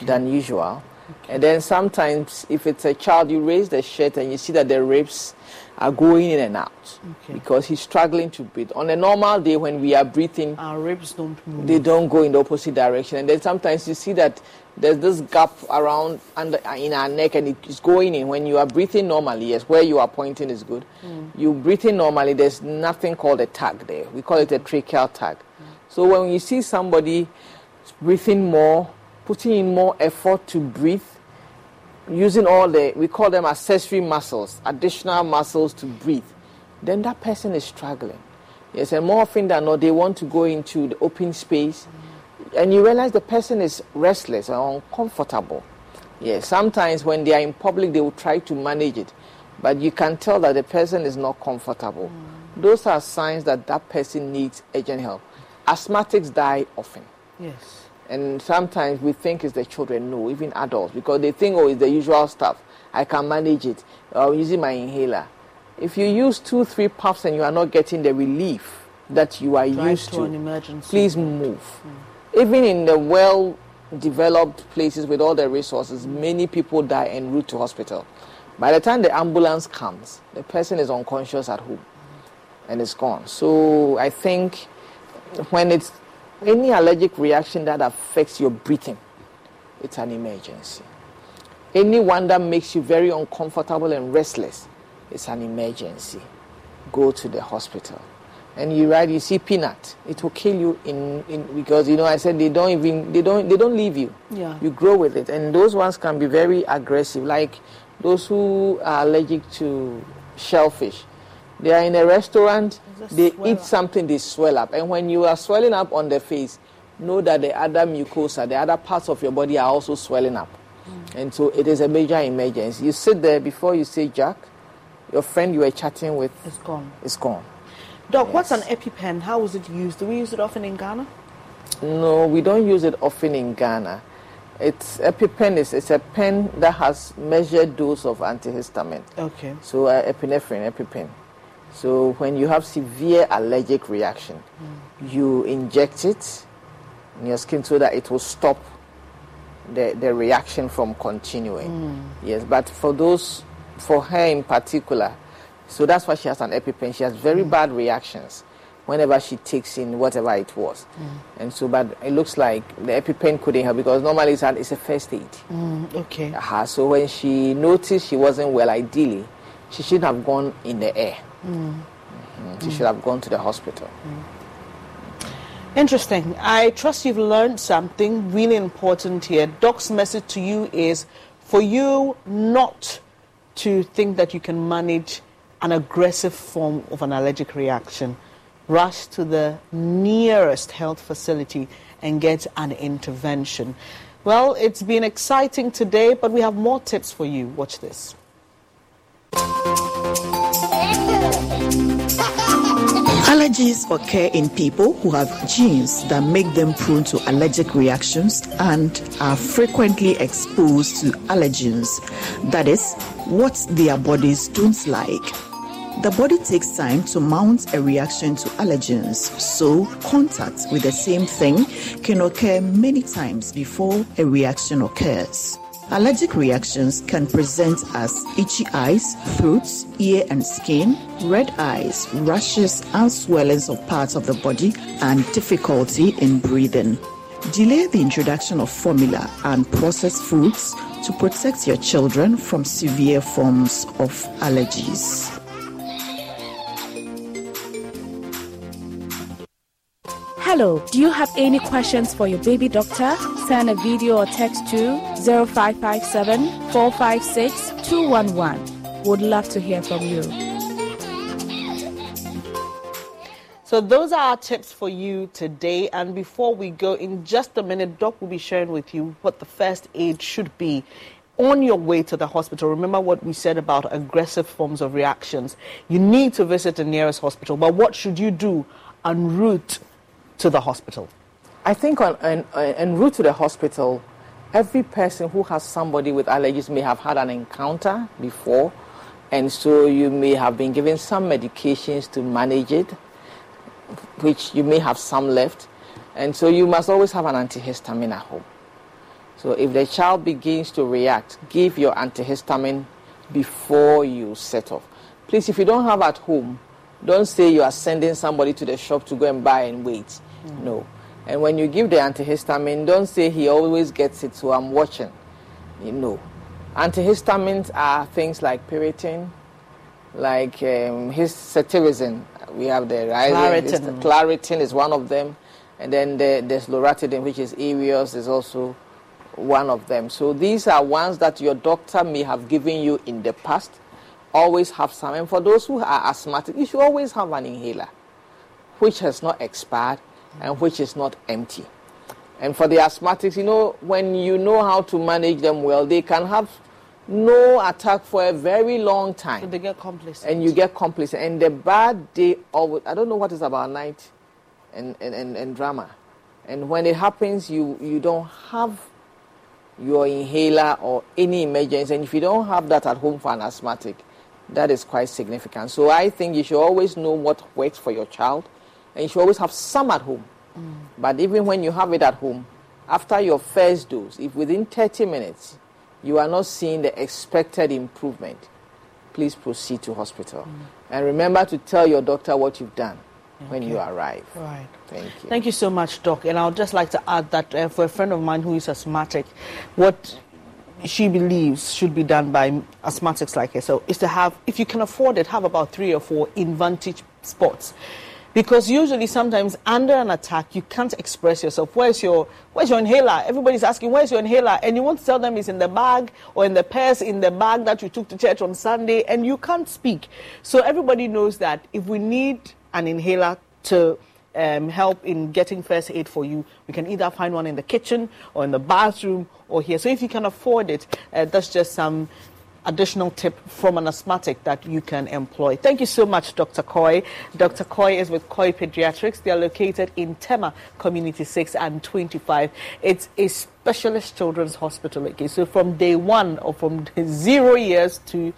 than usual. And then sometimes, if it's a child, you raise the shirt and you see that the ribs are going in and out because he's struggling to breathe. On a normal day, when we are breathing, our ribs don't move. they don't go in the opposite direction. And then sometimes you see that there's this gap around under in our neck and it is going in. When you are breathing normally, yes, where you are pointing is good. Mm. You breathing normally, there's nothing called a tug there. We call it a tracheal tug. So when you see somebody breathing more, putting in more effort to breathe, using all the we call them accessory muscles, additional muscles to breathe, then that person is struggling. Yes, and more often than not, they want to go into the open space, and you realize the person is restless or uncomfortable. Yes, sometimes when they are in public, they will try to manage it, but you can tell that the person is not comfortable. Mm. Those are signs that that person needs urgent help. Asthmatics die often. Yes. And sometimes we think it's the children, no, even adults, because they think, oh, it's the usual stuff. I can manage it. Uh, I'm using my inhaler. If you use two, three puffs and you are not getting the relief that you are Drive used to to, please move. Hmm. Even in the well developed places with all the resources, many people die en route to hospital. By the time the ambulance comes, the person is unconscious at home and it's gone. So I think when it's any allergic reaction that affects your breathing, it's an emergency. Anyone that makes you very uncomfortable and restless, it's an emergency. Go to the hospital. And you right, you see peanut, it will kill you in, in because you know I said they don't even they don't they don't leave you. Yeah. You grow with it. And those ones can be very aggressive, like those who are allergic to shellfish. They are in a restaurant, they eat something, they swell up. And when you are swelling up on the face, know that the other mucosa, the other parts of your body are also swelling up. And so it is a major emergency. You sit there before you say Jack, your friend you were chatting with It's gone. is gone. Doc, what's an EpiPen? How is it used? Do we use it often in Ghana? No, we don't use it often in Ghana. It's EpiPen is it's a pen that has measured dose of antihistamine. Okay. So uh, epinephrine, EpiPen. So when you have severe allergic reaction, you inject it in your skin so that it will stop the, the reaction from continuing. Yes, but for those, for her in particular, so that's why she has an EpiPen. She has very bad reactions whenever she takes in whatever it was. And so, but it looks like the EpiPen couldn't help because normally it's, an, it's a first aid. Mm, okay. Uh-huh. So when she noticed she wasn't well, ideally, she shouldn't have gone in the air. Mm. She should have gone to the hospital. Interesting. I trust you've learned something really important here. Doc's message to you is for you not to think that you can manage an aggressive form of an allergic reaction. Rush to the nearest health facility and get an intervention. Well, it's been exciting today, but we have more tips for you. Watch this. Allergies occur in people who have genes that make them prone to allergic reactions and are frequently exposed to allergens, that is, what their bodies don't like. The body takes time to mount a reaction to allergens, so contact with the same thing can occur many times before a reaction occurs. Allergic reactions can present as itchy eyes, throats, ear and skin, red eyes, rashes and swellings of parts of the body, and difficulty in breathing. Delay the introduction of formula and processed foods to protect your children from severe forms of allergies. Hello, do you have any questions for your baby doctor? Send a video or text to 0557 456 211. Would love to hear from you. So those are our tips for you today. And before we go, in just a minute, Doc will be sharing with you what the first aid should be on your way to the hospital, remember what we said about aggressive forms of reactions. You need to visit the nearest hospital. But what should you do en route to the hospital? I think on, en, en route to the hospital, every person who has somebody with allergies may have had an encounter before, and so you may have been given some medications to manage it, which you may have some left, and so you must always have an antihistamine at home. So if the child begins to react, give your antihistamine before you set off. Please, if you don't have at home, don't say you are sending somebody to the shop to go and buy and wait. Mm. No. And when you give the antihistamine, don't say he always gets it, so I'm watching. You know. Antihistamines are things like Piriton, like um, his cetirizine. We have the Claritin. Claritin is one of them. And then the, there's loratadine, which is Evios, is also one of them. So these are ones that your doctor may have given you in the past. Always have some. And for those who are asthmatic, you should always have an inhaler, which has not expired and which is not empty. And for the asthmatics, you know, when you know how to manage them well, they can have no attack for a very long time. So they get complacent. And you get complacent. And the bad day of, I don't know what is about night and, and, and, and drama. And when it happens, you, you don't have your inhaler or any emergency. And if you don't have that at home for an asthmatic, that is quite significant. So I think you should always know what works for your child, and you should always have some at home. Mm. But even when you have it at home, after your first dose, if within 30 minutes you are not seeing the expected improvement, please proceed to hospital. Mm. And remember to tell your doctor what you've done okay. when you arrive. Right. Thank you. Thank you so much, Doc. And I'd just like to add that uh, for a friend of mine who is asthmatic, what she believes should be done by asthmatics like herself so is to have, if you can afford it, have about three or four in vantage spots. Because usually, sometimes under an attack, you can't express yourself. Where's your Where's your inhaler? Everybody's asking, Where's your inhaler? And you want to tell them it's in the bag or in the purse, in the bag that you took to church on Sunday, and you can't speak. So everybody knows that if we need an inhaler to um, help in getting first aid for you, we can either find one in the kitchen or in the bathroom or here. So if you can afford it, uh, that's just some additional tip from an asthmatic that you can employ. Thank you so much, Dr. Koy. Dr. Koy is with Koy Pediatrics. They are located in Tema Community 6 and 25. It's a specialist children's hospital. Okay, so from day one or from zero years to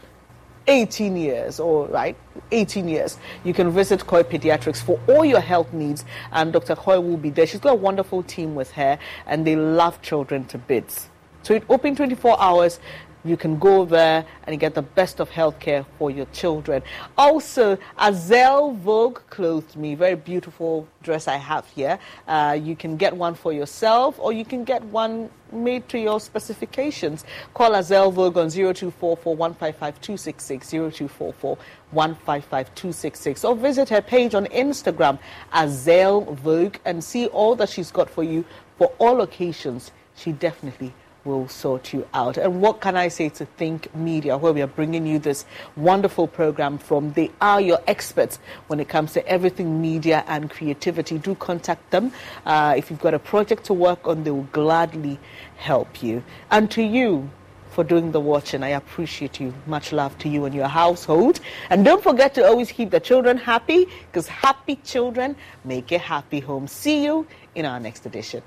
18 years or right 18 years you can visit Koy Pediatrics for all your health needs and Dr. Koy will be there she's got a wonderful team with her and they love children to bits so it open 24 hours you can go there and get the best of healthcare for your children. Also, Azel Vogue clothed me. Very beautiful dress I have here. Uh, you can get one for yourself or you can get one made to your specifications. Call Azel Vogue on 0244 155 266 0244 155 266 or visit her page on Instagram, Azel Vogue, and see all that she's got for you for all occasions. She definitely will sort you out. And what can I say to Think Media, where we are bringing you this wonderful program from? They are your experts when it comes to everything media and creativity. Do contact them. Uh, if you've got a project to work on, they will gladly help you. And to you, for doing the watching. I appreciate you. Much love to you and your household. And don't forget to always keep the children happy because happy children make a happy home. See you in our next edition.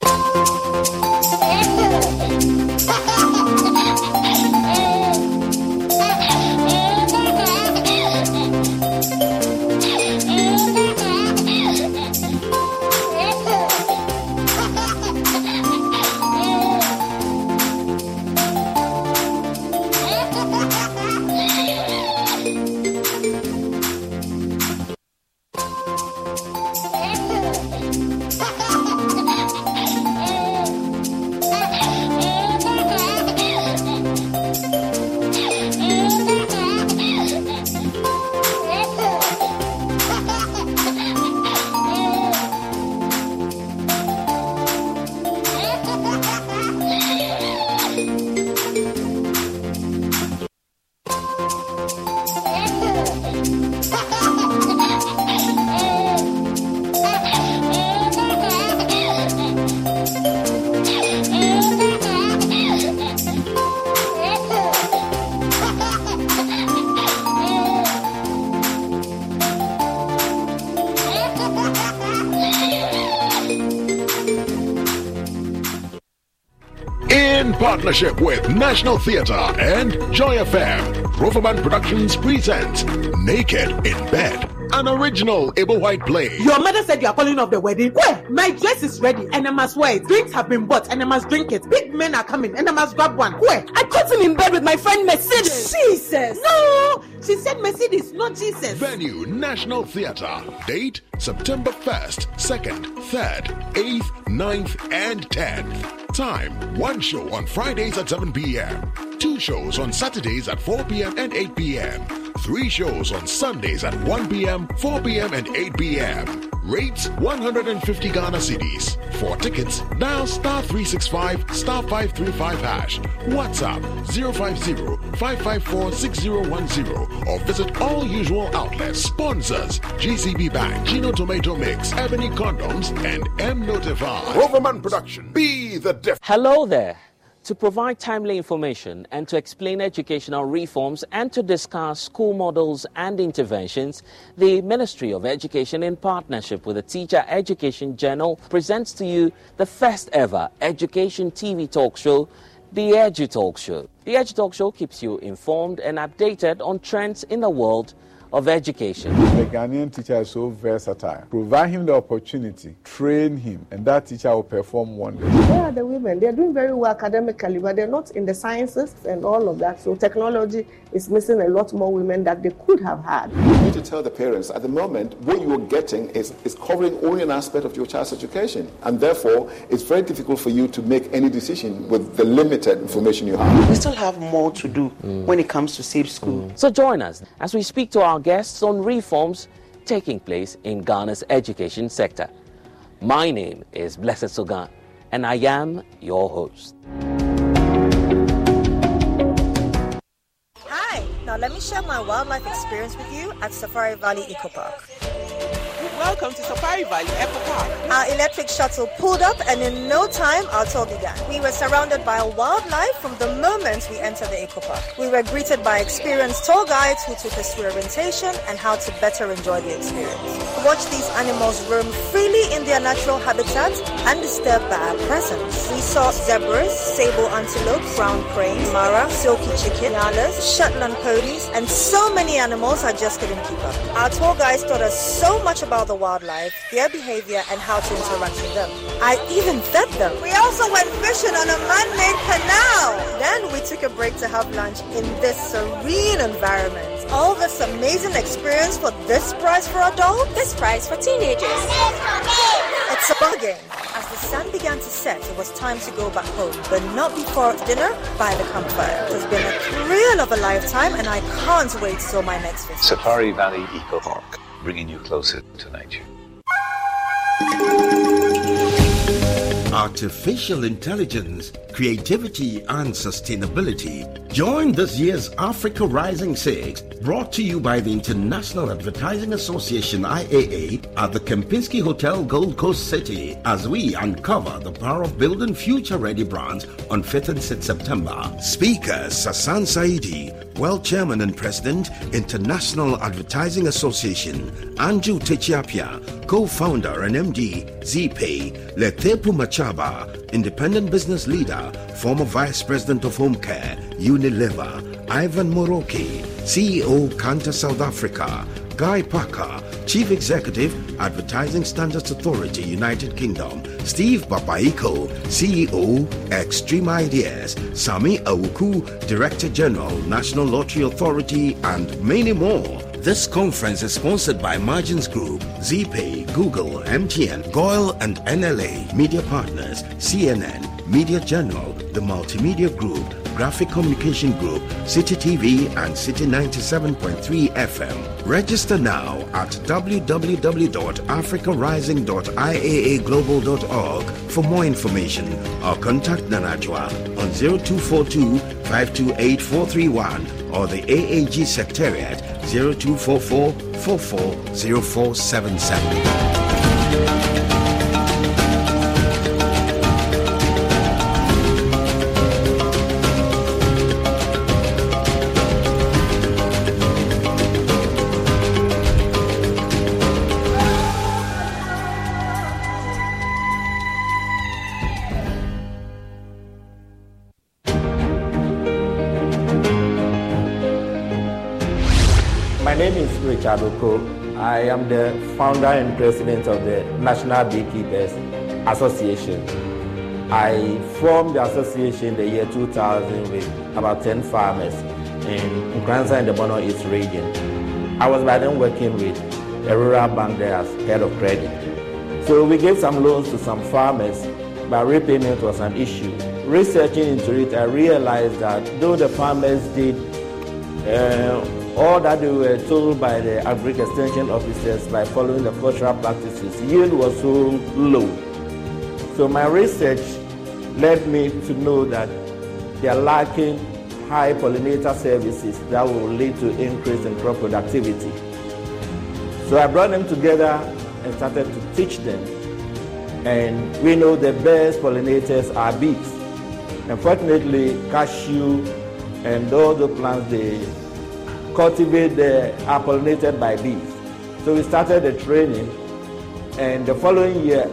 Thank [laughs] [laughs] you. Partnership with National Theatre and Joy FM, Roverman Productions presents Naked in Bed an original Ebo Whyte play. Your mother said you are calling off the wedding. Where? My dress is ready and I must wear it. Drinks have been bought and I must drink it. Big men are coming and I must grab one. Where? I caught him in bed with my friend Mercedes. Jesus. No, she said Mercedes, not Jesus. Venue National Theatre. Date September 1st, 2nd, 3rd, 8th, 9th, and 10th. Time one show on Fridays at 7 p.m., two shows on Saturdays at 4 p.m. and 8 p.m Three shows on Sundays at 1 p.m., 4 p.m., and 8 p.m. Rates 150 Ghana cedis. For tickets, dial star 365 star 535 hash. WhatsApp 050 554 6010 or visit all usual outlets. Sponsors GCB Bank, Gino Tomato Mix, Ebony Condoms, and M Notify. Roverman Production. Be the difference. Hello there to provide timely information and to explain educational reforms and to discuss school models and interventions, the Ministry of Education, in partnership with the Teacher Education Journal, presents to you the first ever education TV talk show, the Edu Talk Show. The Edu Talk Show keeps you informed and updated on trends in the world of education. The Ghanaian teacher is so versatile. Provide him the opportunity, train him, and that teacher will perform wonders. Where are the women? They're doing very well academically, but they're not in the sciences and all of that. So technology is missing a lot more women that they could have had. You need to tell the parents at the moment what you are getting is, is covering only an aspect of your child's education. And therefore, it's very difficult for you to make any decision with the limited information you have. We still have more to do mm. when it comes to safe school. Mm. So join us as we speak to our guests on reforms taking place in Ghana's education sector. My name is Blessed Sogan, and I am your host. Hi, now let me share my wildlife experience with you at Safari Valley Eco Park. Welcome to Safari Valley Eco Park. Our electric shuttle pulled up, and in no time, our tour began. We were surrounded by wildlife from the moment we entered the Eco Park. We were greeted by experienced tour guides who took us through orientation and how to better enjoy the experience. Watch these animals roam freely in their natural habitat, undisturbed by our presence. We saw zebras, sable antelope, crowned cranes, mara, silky chicken, nyalas, Shetland ponies, and so many animals I just couldn't keep up. Our tour guides taught us so much about the the wildlife, their behavior, and how to interact with them. I even fed them. We also went fishing on a man-made canal. Then we took a break to have lunch in this serene environment. All this amazing experience for this price for adults? This price for teenagers. It's a bargain. As the sun began to set, it was time to go back home, but not before dinner by the campfire. It has been a thrill of a lifetime, and I can't wait till my next visit. Safari Valley Eco Park bringing you closer to nature. Artificial intelligence, creativity, and sustainability. Join this year's Africa Rising 6, brought to you by the International Advertising Association IAA at the Kempinski Hotel Gold Coast City as we uncover the power of building future ready brands on 5th and 6th September. Speakers Sasan Saidi, World Chairman and President, International Advertising Association, Andrew Takyi-Appiah, co-founder and MD, Zeepay, Letepu Machaba, independent business leader, former Vice President of Home Care, Unilever, Ivan Moroki, CEO, Kantar South Africa, Guy Parker, Chief Executive, Advertising Standards Authority, United Kingdom, Steve Babaeko, CEO, X3M Ideas, Sammi Awuku, Director General, National Lottery Authority, and many more. This conference is sponsored by Margins Group, Zeepay, Google, MTN, GOIL, and NLA, Media Partners, CNN, Media General, the Multimedia Group, Graphic Communication Group, City TV, and City 97.3 FM. Register now at www.africarising.iaaglobal.org for more information or contact Nanajwa on 0242 528 431 or the AAG Secretariat 0244 440477. I am the founder and president of the National Beekeepers Association. I formed the association in the year 2000 with about 10 farmers in Nkoranza and the Bono East region. I was by then working with a rural bank there as head of credit. So we gave some loans to some farmers, but repayment was an issue. Researching into it, I realized that though the farmers did uh, all that they were told by the agric extension officers by following the cultural practices, yield was so low. So my research led me to know that they are lacking high pollinator services that will lead to increase in crop productivity. So I brought them together and started to teach them. And we know the best pollinators are bees. Unfortunately, cashew and all the plants they cultivate the are pollinated by bees. So we started the training, and the following year,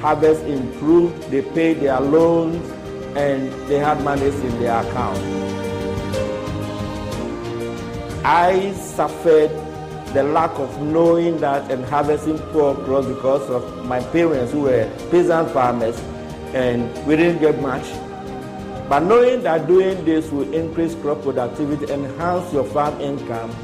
harvest improved. They paid their loans, and they had monies in their account. I suffered the lack of knowing that and harvesting poor crops because of my parents who were peasant farmers, and we didn't get much. But knowing that doing this will increase crop productivity, enhance your farm income,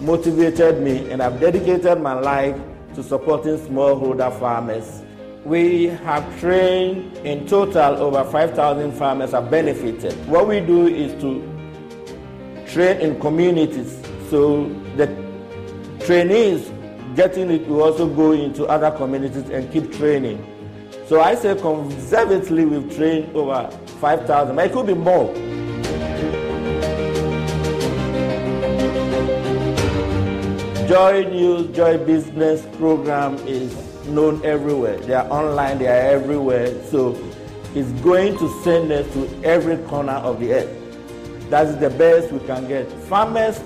motivated me, and I've dedicated my life to supporting smallholder farmers. We have trained in total over 5,000 farmers have benefited. What we do is to train in communities so the trainees getting it will also go into other communities and keep training. So I say conservatively we've trained over 5,000, but it could be more. Joy News, Joy Business program is known everywhere. They are online, they are everywhere. So it's going to send us to every corner of the earth. That is the best we can get. Farmers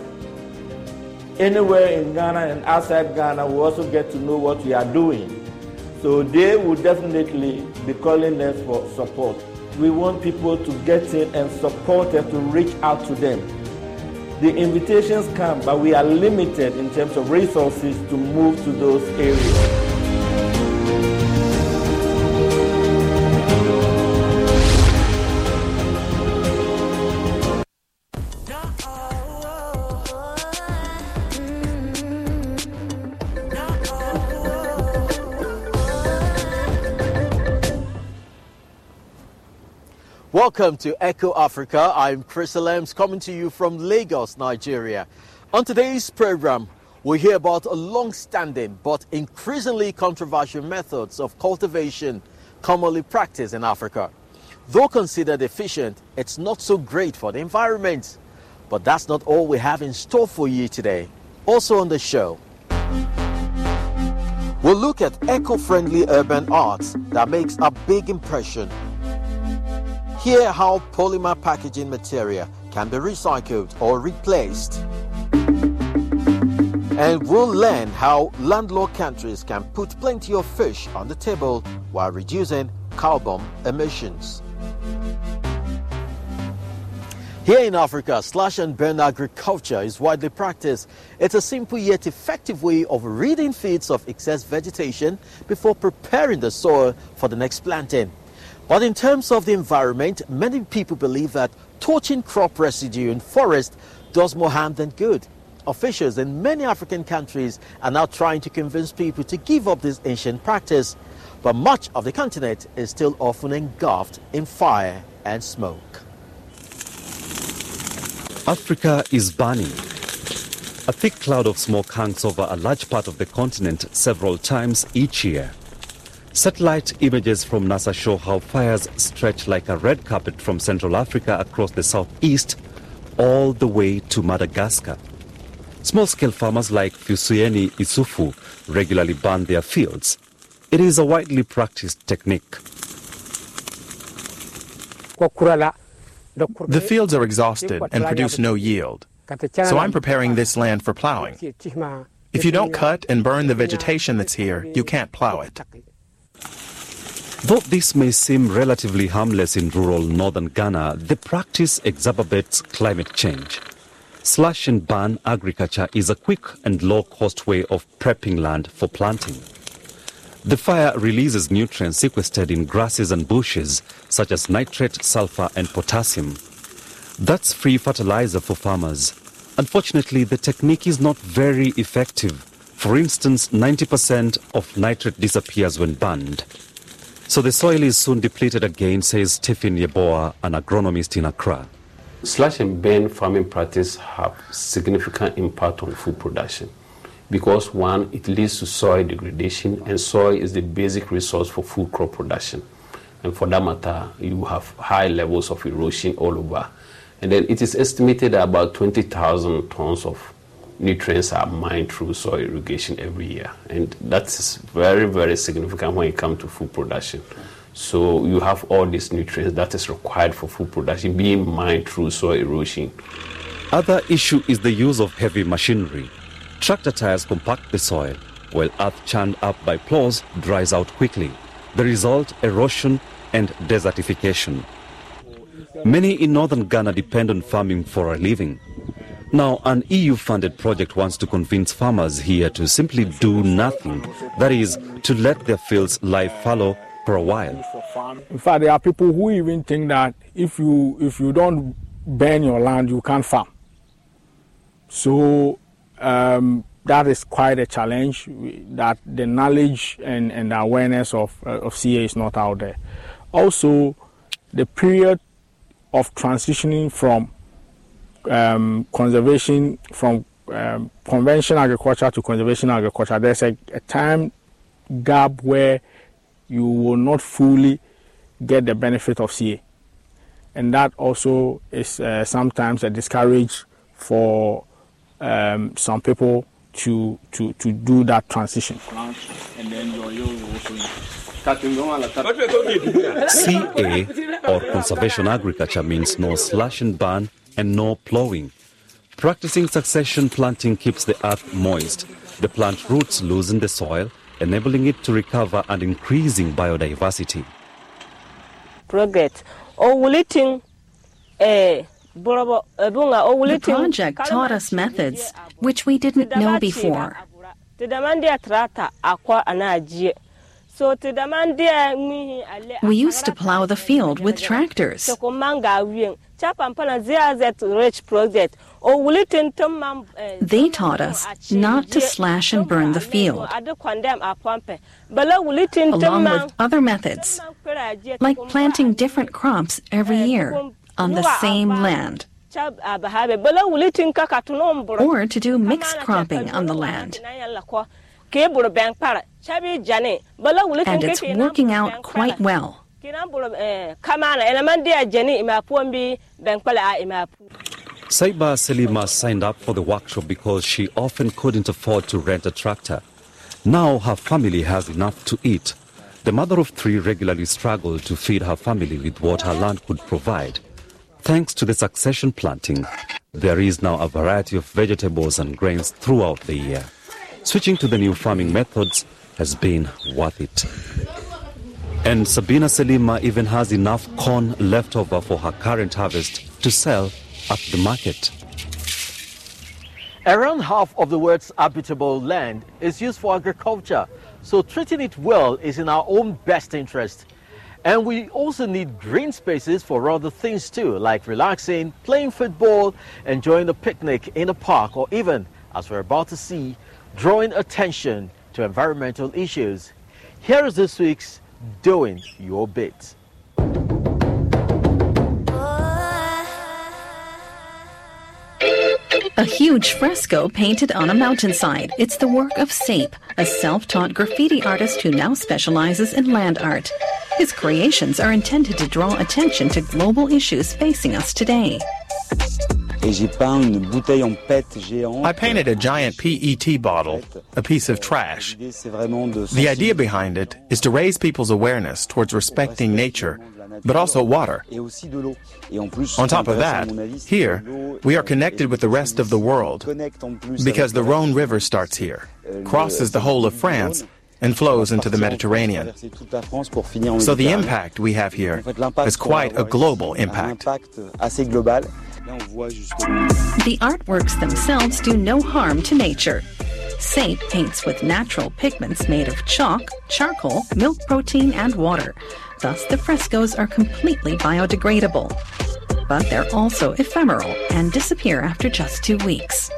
anywhere in Ghana and outside Ghana will also get to know what we are doing. So they will definitely be calling us for support. We want people to get in and support us to reach out to them. The invitations come, but we are limited in terms of resources to move to those areas. Welcome to Eco Africa. I'm Chris Alems coming to you from Lagos, Nigeria. On today's program, we hear about a long-standing but increasingly controversial methods of cultivation commonly practiced in Africa. Though considered efficient, it's not so great for the environment. But that's not all we have in store for you today. Also on the show, we'll look at eco-friendly urban arts that makes a big impression Hear how polymer packaging material can be recycled or replaced. And we'll learn how landlocked countries can put plenty of fish on the table while reducing carbon emissions. Here in Africa, slash and burn agriculture is widely practiced. It's a simple yet effective way of ridding fields of excess vegetation before preparing the soil for the next planting. But in terms of the environment, many people believe that torching crop residue in forest does more harm than good. Officials in many African countries are now trying to convince people to give up this ancient practice, but much of the continent is still often engulfed in fire and smoke. Africa is burning. A thick cloud of smoke hangs over a large part of the continent several times each year. Satellite images from NASA show how fires stretch like a red carpet from Central Africa across the southeast all the way to Madagascar. Small-scale farmers like Fusuyeni Isufu regularly burn their fields. It is a widely practiced technique. The fields are exhausted and produce no yield. So I'm preparing this land for plowing. If you don't cut and burn the vegetation that's here, you can't plow it. Though this may seem relatively harmless in rural northern Ghana, the practice exacerbates climate change. Slash and burn agriculture is a quick and low cost way of prepping land for planting. The fire releases nutrients sequestered in grasses and bushes, such as nitrate, sulfur, and potassium. That's free fertilizer for farmers. Unfortunately, the technique is not very effective. For instance, 90% of nitrate disappears when burned. So the soil is soon depleted again, says Stephen Yeboah, an agronomist in Accra. Slash and burn farming practice have significant impact on food production because one, it leads to soil degradation, and soil is the basic resource for food crop production. And for that matter, you have high levels of erosion all over. And then it is estimated that about 20,000 tons of nutrients are mined through soil irrigation every year. And that is very, very significant when it comes to food production. So you have all these nutrients that is required for food production being mined through soil erosion. Other issue is the use of heavy machinery. Tractor tires compact the soil, while earth churned up by plows dries out quickly. The result, erosion and desertification. Many in northern Ghana depend on farming for a living. Now, an EU-funded project wants to convince farmers here to simply do nothing. That is, to let their fields lie fallow for a while. In fact, there are people who even think that if you if you don't burn your land, you can't farm. So um, that is quite a challenge. That the knowledge and, and awareness of uh, of CA is not out there. Also, the period of transitioning from um, conservation from um, conventional agriculture to conservation agriculture, there's a, a, time gap where you will not fully get the benefit of CA. And that also is uh, sometimes a discourage for um, some people to, to, to do that transition. CA or conservation agriculture means no slash and burn and no plowing. Practicing succession planting keeps the earth moist. The plant roots loosen the soil, enabling it to recover and increasing biodiversity. Project the project taught us methods which we didn't know before. We used to plow the field with tractors. They taught us not to slash and burn the field, along with other methods, like planting different crops every year on the same land, or to do mixed cropping on the land. And it's working out quite well. Saiba Selima signed up for the workshop because she often couldn't afford to rent a tractor. Now her family has enough to eat. The mother of three regularly struggled to feed her family with what her land could provide. Thanks to the succession planting, there is now a variety of vegetables and grains throughout the year. Switching to the new farming methods has been worth it. And Sabina Selima even has enough corn left over for her current harvest to sell at the market. Around half of the world's habitable land is used for agriculture, so treating it well is in our own best interest. And we also need green spaces for other things too, like relaxing, playing football, enjoying a picnic in a park, or even, as we're about to see, drawing attention to environmental issues. Here is this week's Doing Your Bit. A huge fresco painted on a mountainside. It's the work of Saype, a self taught graffiti artist who now specializes in land art. His creations are intended to draw attention to global issues facing us today. I painted a giant PET bottle, a piece of trash. The idea behind it is to raise people's awareness towards respecting nature but also water. On top of that, here, we are connected with the rest of the world because the Rhone River starts here, crosses the whole of France, and flows into the Mediterranean. So the impact we have here is quite a global impact. The artworks themselves do no harm to nature. Saype paints with natural pigments made of chalk, charcoal, milk protein, and water. Thus, the frescoes are completely biodegradable. But they're also ephemeral and disappear after just two weeks.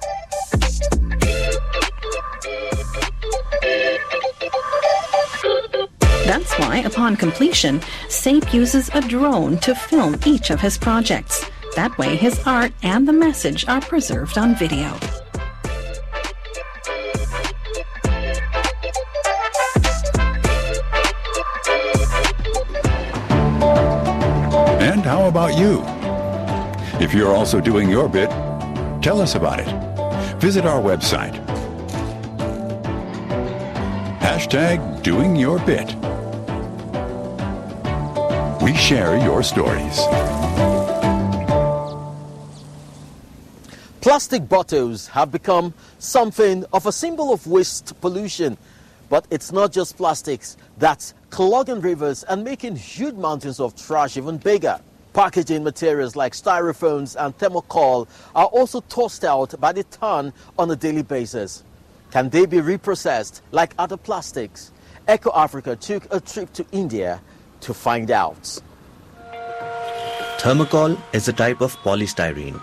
That's why, upon completion, Saype uses a drone to film each of his projects. That way, his art and the message are preserved on video. And how about you? If you're also doing your bit, tell us about it. Visit our website. Hashtag doing your bit. We share your stories. Plastic bottles have become something of a symbol of waste pollution. But it's not just plastics that's clogging rivers and making huge mountains of trash even bigger. Packaging materials like styrofoams and thermocol are also tossed out by the ton on a daily basis. Can they be reprocessed like other plastics? Eco Africa took a trip to India to find out. Thermocol is a type of polystyrene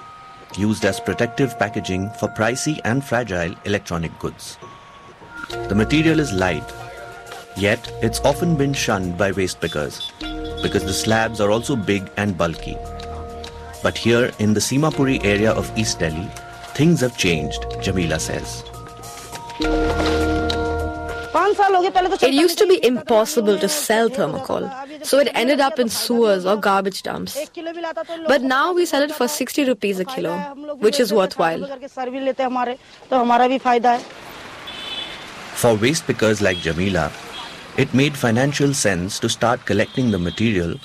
used as protective packaging for pricey and fragile electronic goods. The material is light, yet it's often been shunned by waste pickers because the slabs are also big and bulky. But here in the Seemapuri area of East Delhi, things have changed, Jamila says. It used to be impossible to sell thermocol, so it ended up in sewers or garbage dumps. But now we sell it for 60 rupees a kilo, which is worthwhile. For waste pickers like Jamila, it made financial sense to start collecting the material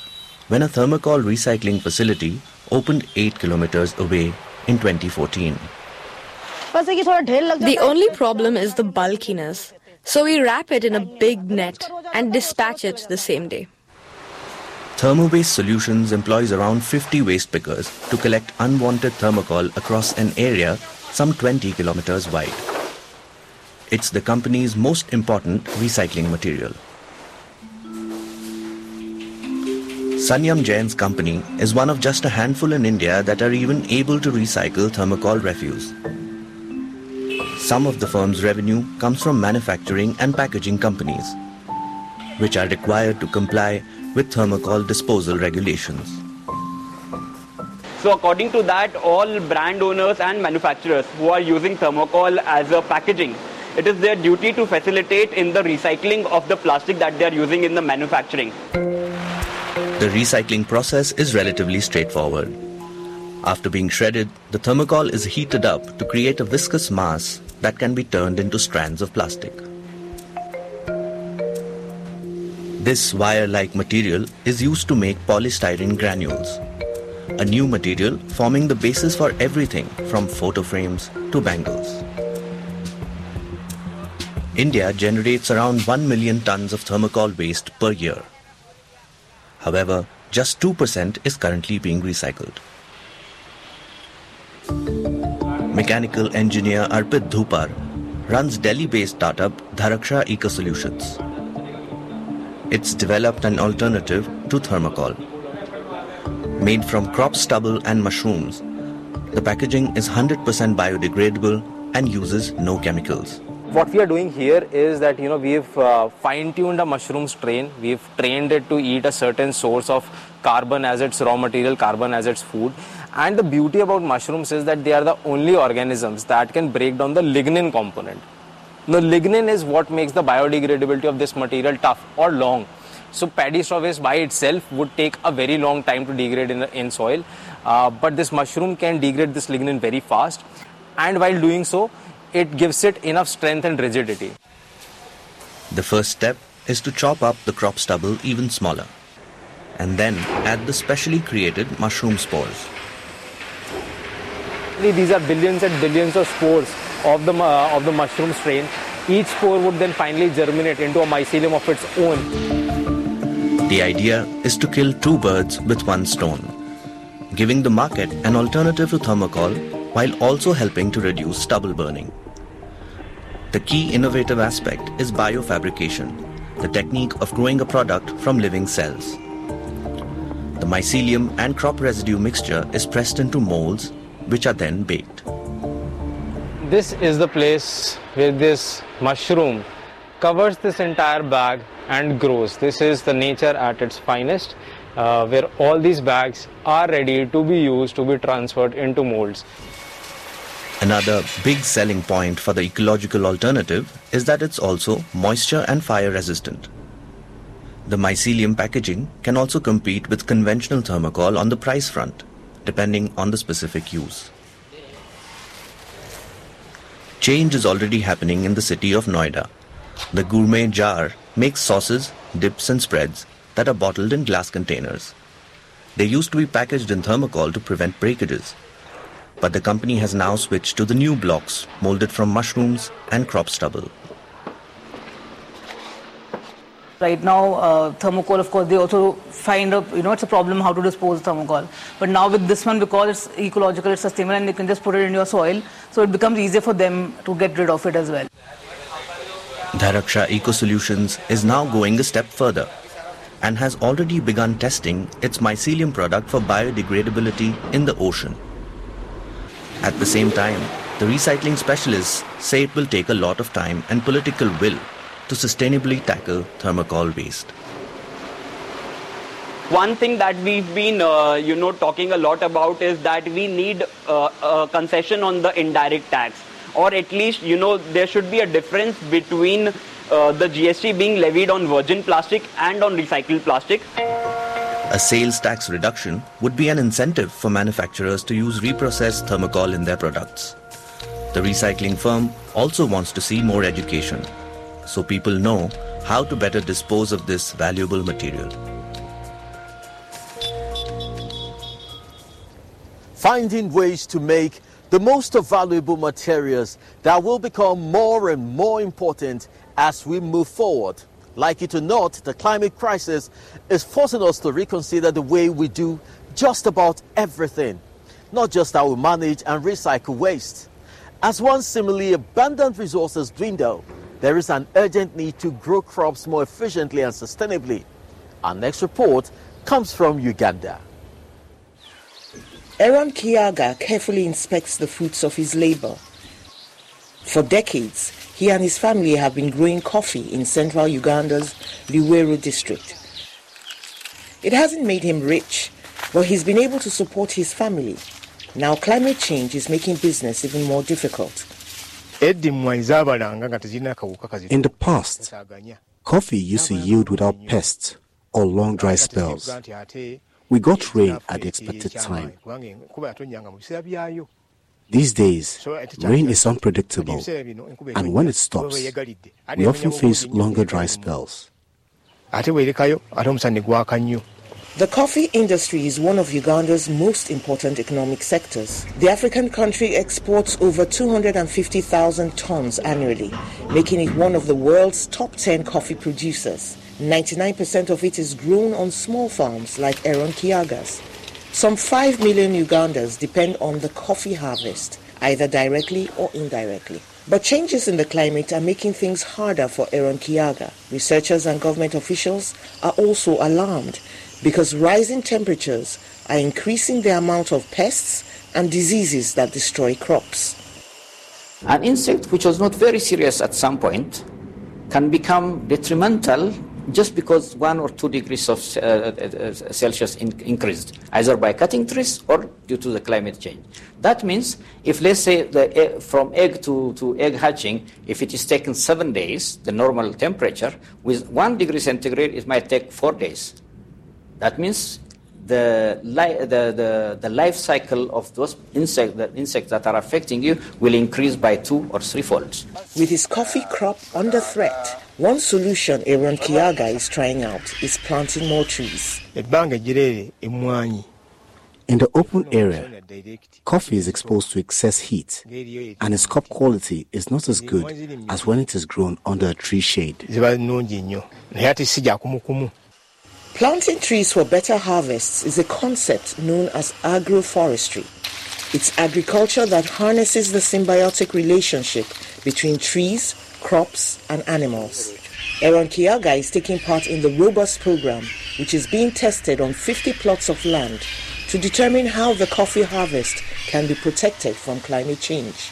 when a thermocol recycling facility opened 8 kilometers away in 2014. The only problem is the bulkiness. So we wrap it in a big net and dispatch it the same day. Thermowaste Solutions employs around 50 waste pickers to collect unwanted thermocol across an area some 20 kilometers wide. It's the company's most important recycling material. Sanyam Jain's company is one of just a handful in India that are even able to recycle thermocol refuse. Some of the firm's revenue comes from manufacturing and packaging companies, which are required to comply with thermocol disposal regulations. So according to that, all brand owners and manufacturers who are using thermocol as a packaging, it is their duty to facilitate in the recycling of the plastic that they are using in the manufacturing. The recycling process is relatively straightforward. After being shredded, the thermocol is heated up to create a viscous mass that can be turned into strands of plastic. This wire-like material is used to make polystyrene granules, a new material forming the basis for everything from photo frames to bangles. India generates around 1 million tons of thermocol waste per year. However, just 2% is currently being recycled. Mechanical engineer Arpit Dhupar runs Delhi-based startup Dharaksha Eco Solutions. It's developed an alternative to thermocol. Made from crop stubble and mushrooms, the packaging is 100% biodegradable and uses no chemicals what we are doing here is that you know we've uh, fine-tuned a mushroom strain we've trained it to eat a certain source of carbon as its raw material carbon as its food and the beauty about mushrooms is that they are the only organisms that can break down the lignin component. The lignin is what makes the biodegradability of this material tough or long. So paddy straw waste by itself would take a very long time to degrade in, in soil. Uh, but this mushroom can degrade this lignin very fast. And while doing so it gives it enough strength and rigidity. The first step is to chop up the crop stubble even smaller. And then add the specially created mushroom spores. These are billions and billions of spores of the, uh, of the mushroom strain. Each spore would then finally germinate into a mycelium of its own. The idea is to kill two birds with one stone. giving the market an alternative to thermocol while also helping to reduce stubble burning. The key innovative aspect is biofabrication, the technique of growing a product from living cells. The mycelium and crop residue mixture is pressed into molds, which are then baked. This is the place where this mushroom covers this entire bag and grows. This is the nature at its finest, uh, where all these bags are ready to be used to be transferred into molds. Another big selling point for the ecological alternative is that it's also moisture and fire resistant. The mycelium packaging can also compete with conventional thermocol on the price front, depending on the specific use. Change is already happening in the city of Noida. The gourmet jar makes sauces, dips, and spreads that are bottled in glass containers. They used to be packaged in thermocol to prevent breakages. But the company has now switched to the new blocks molded from mushrooms and crop stubble. Right now, uh, thermocol, of course, they also find a, you know, it's a problem how to dispose thermocol. But now with this one, because it's ecological, it's sustainable, and you can just put it in your soil, so it becomes easier for them to get rid of it as well. Dharaksha Eco Solutions is now going a step further and has already begun testing its mycelium product for biodegradability in the ocean. At the same time, the recycling specialists say it will take a lot of time and political will to sustainably tackle thermocol waste. One thing that we've been, uh, you know, talking a lot about is that we need uh, a concession on the indirect tax, or at least, you know, there should be a difference between uh, the GST being levied on virgin plastic and on recycled plastic. A sales tax reduction would be an incentive for manufacturers to use reprocessed thermocol in their products. The recycling firm also wants to see more education so people know how to better dispose of this valuable material. Finding ways to make the most of valuable materials that will become more and more important as we move forward. Like it or not, the climate crisis is forcing us to reconsider the way we do just about everything, not just how we manage and recycle waste. As one similarly abundant resources dwindle, there is an urgent need to grow crops more efficiently and sustainably. Our next report comes from Uganda. Aaron Kiaga carefully inspects the fruits of his labor. For decades, he and his family have been growing coffee in central Uganda's Luweero district. It hasn't made him rich, but he's been able to support his family. Now climate change is making business even more difficult. In the past, coffee used to yield without pests or long dry spells. We got rain at the expected time. These days, rain is unpredictable, and when it stops, we often face longer dry spells. The coffee industry is one of Uganda's most important economic sectors. The African country exports over 250,000 tons annually, making it one of the world's top 10 coffee producers. 99% of it is grown on small farms like Aaron Kiaga's. Some 5 million Ugandans depend on the coffee harvest, either directly or indirectly. But changes in the climate are making things harder for Aaron Kiaga. Researchers and government officials are also alarmed because rising temperatures are increasing the amount of pests and diseases that destroy crops. An insect which was not very serious at some point can become detrimental just because one or two degrees of uh, uh, Celsius in, increased, either by cutting trees or due to the climate change. That means if let's say from egg to, to egg hatching, if it is taken seven days, the normal temperature, with one degree centigrade, it might take four days. That means the, li- the, the, the life cycle of those insect, the insects that are affecting you will increase by two or three folds. With his coffee crop under threat, one solution Aaron Kiaga is trying out is planting more trees. In the open area, coffee is exposed to excess heat, and its cup quality is not as good as when it is grown under a tree shade. Planting trees for better harvests is a concept known as agroforestry. It's agriculture that harnesses the symbiotic relationship between trees, crops, and animals. Aaron Kiaga is taking part in the Robust program, which is being tested on 50 plots of land to determine how the coffee harvest can be protected from climate change.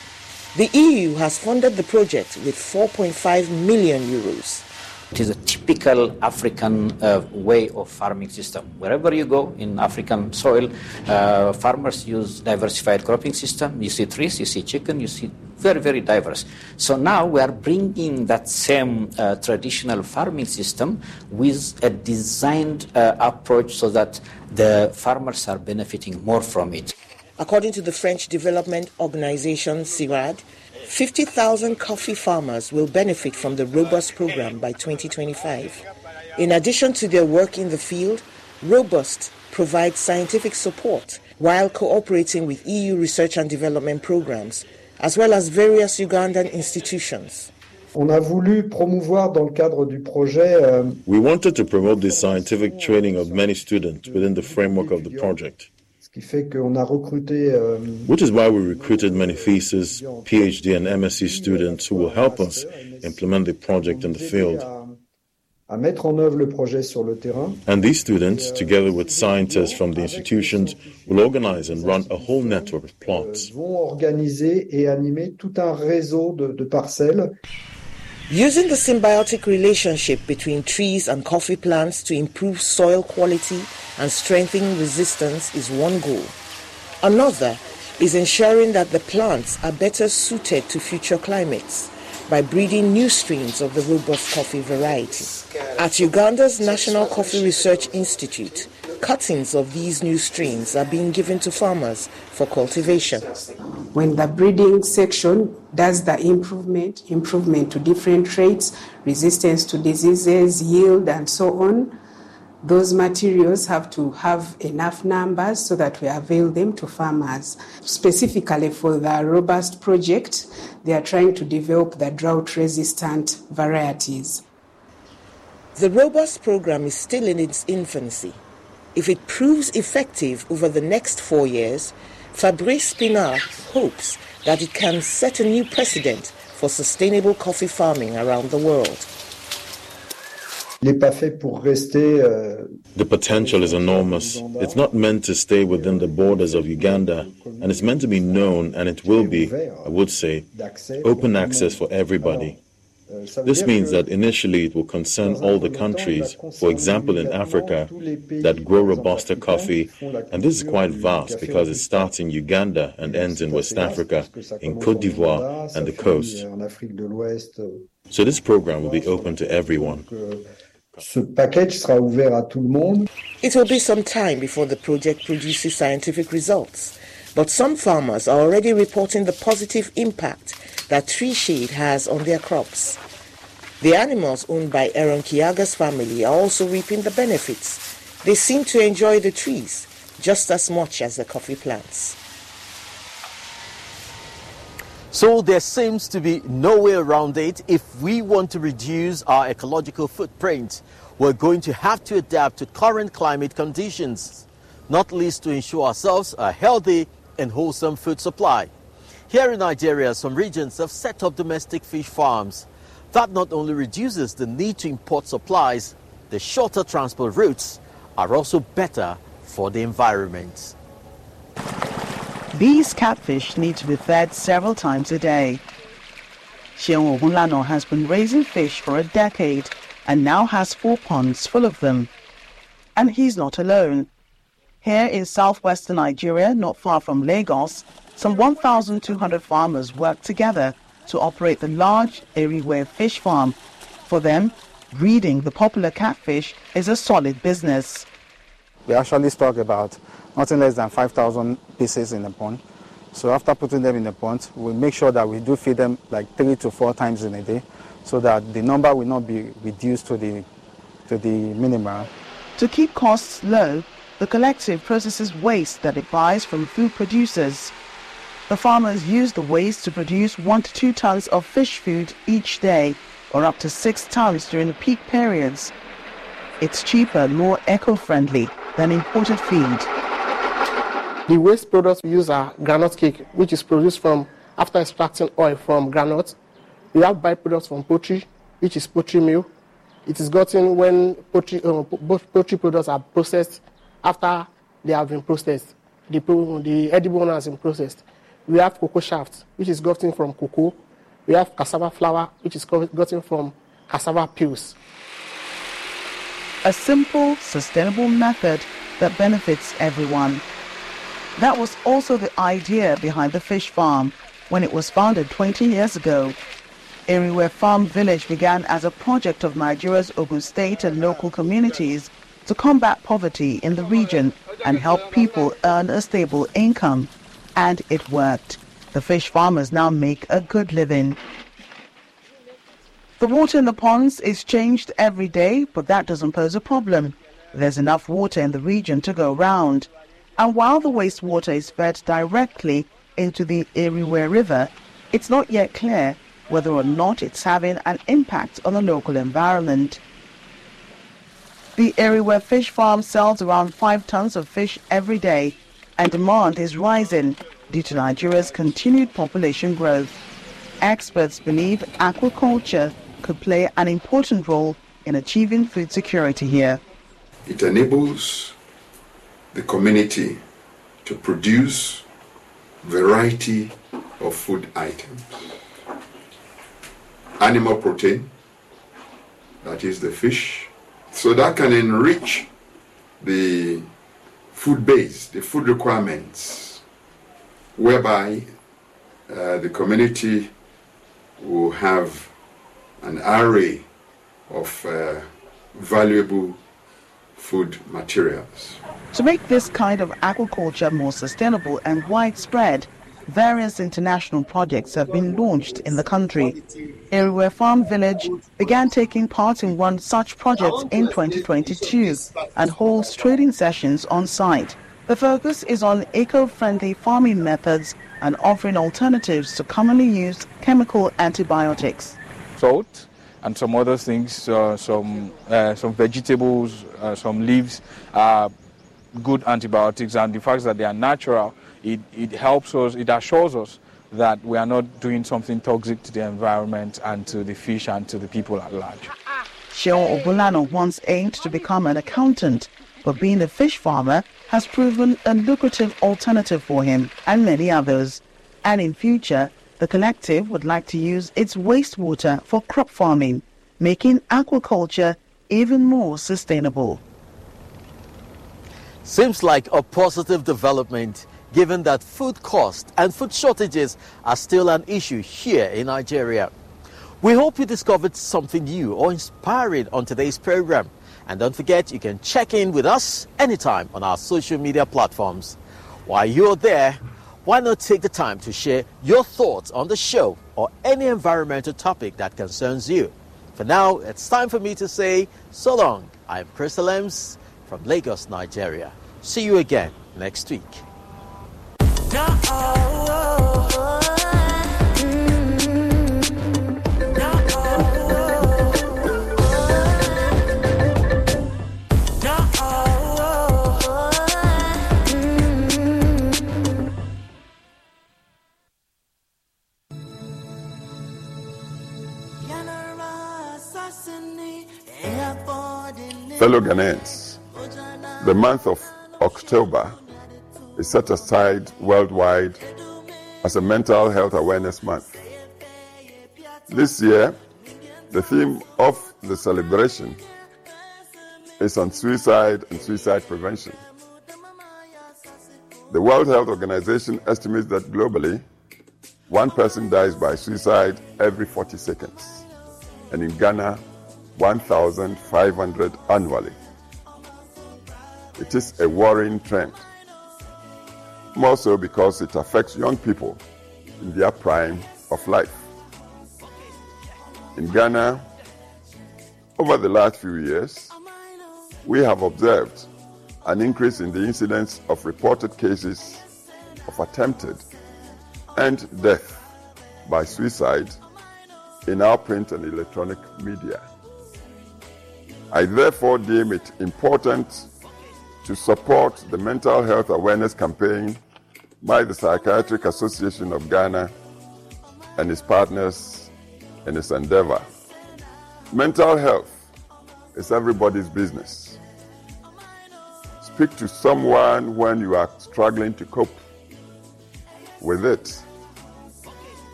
The EU has funded the project with 4.5 million euros. It is a typical African uh, way of farming system. Wherever you go in African soil, uh, farmers use diversified cropping system. You see trees, you see chicken, you see very, very diverse. So now we are bringing that same uh, traditional farming system with a designed uh, approach so that the farmers are benefiting more from it. According to the French development organization CIRAD, 50,000 coffee farmers will benefit from the Robust program by 2025. In addition to their work in the field, Robust provides scientific support while cooperating with EU research and development programs, as well as various Ugandan institutions. On a voulu promouvoir dans le cadre du projet. Euh, we wanted to promote the scientific training of many students within the framework of the project. Euh, Which is why we recruited many thesis, PhD, and MSc students who will help us implement the project in the field. And these students, together with scientists from the institutions, will organize and run a whole network of plots. Using the symbiotic relationship between trees and coffee plants to improve soil quality and strengthen resistance is one goal. Another is ensuring that the plants are better suited to future climates by breeding new strains of the robust coffee variety. At Uganda's National Coffee Research Institute, cuttings of these new strains are being given to farmers for cultivation. When the breeding section does the improvement, improvement to different traits, resistance to diseases, yield, and so on, those materials have to have enough numbers so that we avail them to farmers. Specifically for the Robust project, they are trying to develop the drought resistant varieties. The Robust program is still in its infancy. If it proves effective over the next four years, Fabrice Pinard hopes that it can set a new precedent for sustainable coffee farming around the world. Euh, the potential is enormous. It's not meant to stay within the borders of Uganda, and it's meant to be known, and it will be, I would say, open access for everybody. This means that initially it will concern all the countries, for example in Africa, that grow Robusta coffee, and this is quite vast because it starts in Uganda and ends in West Africa, in Cote d'Ivoire and the coast. So this program will be open to everyone. Ce package sera ouvert à tout le monde. It will be some time before the project produces scientific results, but some farmers are already reporting the positive impact that tree shade has on their crops. The animals owned by Aaron Kiaga's family are also reaping the benefits. They seem to enjoy the trees just as much as the coffee plants. So there seems to be no way around it. If we want to reduce our ecological footprint, we're going to have to adapt to current climate conditions, not least to ensure ourselves a healthy and wholesome food supply. Here in Nigeria, some regions have set up domestic fish farms. That not only reduces the need to import supplies, the shorter transport routes are also better for the environment. These catfish need to be fed several times a day. Seun Ogunlana has been raising fish for a decade and now has four ponds full of them. And he's not alone. Here in southwestern Nigeria, not far from Lagos, some 1,200 farmers work together to operate the large Eriwe fish farm. For them, breeding the popular catfish is a solid business. We actually stock about nothing less than 5,000 pieces in the pond. So after putting them in the pond, we make sure that we do feed them like three to four times in a day so that the number will not be reduced to the, to the minimum. To keep costs low, the collective processes waste that it buys from food producers the farmers use the waste to produce one to two tons of fish food each day, or up to six tons during the peak periods. It's cheaper, and more eco-friendly than imported feed. The waste products we use are groundnut cake, which is produced from after extracting oil from groundnut. We have byproducts from poultry, which is poultry meal. It is gotten when poultry, uh, poultry products are processed after they have been processed. The, the edible one has been processed. We have cocoa shaft, which is gotten from cocoa. We have cassava flour, which is gotten from cassava peels. A simple, sustainable method that benefits everyone. That was also the idea behind the fish farm when it was founded 20 years ago. Eriwe Farm Village began as a project of Nigeria's Ogun State and local communities to combat poverty in the region and help people earn a stable income. And it worked. The fish farmers now make a good living. The water in the ponds is changed every day, but that doesn't pose a problem. There's enough water in the region to go round. And while the wastewater is fed directly into the Eriwe River, it's not yet clear whether or not it's having an impact on the local environment. The Eriwe Fish Farm sells around 5 tons of fish every day, and demand is rising due to Nigeria's continued population growth. Experts believe aquaculture could play an important role in achieving food security here. It enables the community to produce variety of food items. Animal protein, that is the fish, so that can enrich the food base, the food requirements, whereby uh, the community will have an array of uh, valuable food materials. To make this kind of aquaculture more sustainable and widespread, various international projects have been launched in the country. Eriwe Farm Village began taking part in one such project in 2022 and holds trading sessions on site. The focus is on eco-friendly farming methods and offering alternatives to commonly used chemical antibiotics. Salt and some other things, uh, some, uh, some vegetables, uh, some leaves are good antibiotics and the fact that they are natural, it, it helps us, it assures us that we are not doing something toxic to the environment and to the fish and to the people at large. Seun Ogunlana once aimed to become an accountant, but being a fish farmer has proven a lucrative alternative for him and many others. And in future, the collective would like to use its wastewater for crop farming, making aquaculture even more sustainable. Seems like a positive development given that food costs and food shortages are still an issue here in Nigeria. We hope you discovered something new or inspiring on today's program. And don't forget, you can check in with us anytime on our social media platforms. While you're there, why not take the time to share your thoughts on the show or any environmental topic that concerns you? For now, it's time for me to say so long. I'm Chris Lems from Lagos, Nigeria. See you again next week. Oh, oh, oh. Fellow Ghanaians, the month of October is set aside worldwide as a mental health awareness month. This year, the theme of the celebration is on suicide and suicide prevention. The World Health Organization estimates that globally, one person dies by suicide every 40 seconds, and in Ghana, 1,500 annually. It is a worrying trend, more so because it affects young people in their prime of life. In Ghana, over the last few years, we have observed an increase in the incidence of reported cases of attempted and death by suicide in our print and electronic media. I therefore deem it important to support the mental health awareness campaign by the Psychiatric Association of Ghana and its partners in this endeavor. Mental health is everybody's business. Speak to someone when you are struggling to cope with it.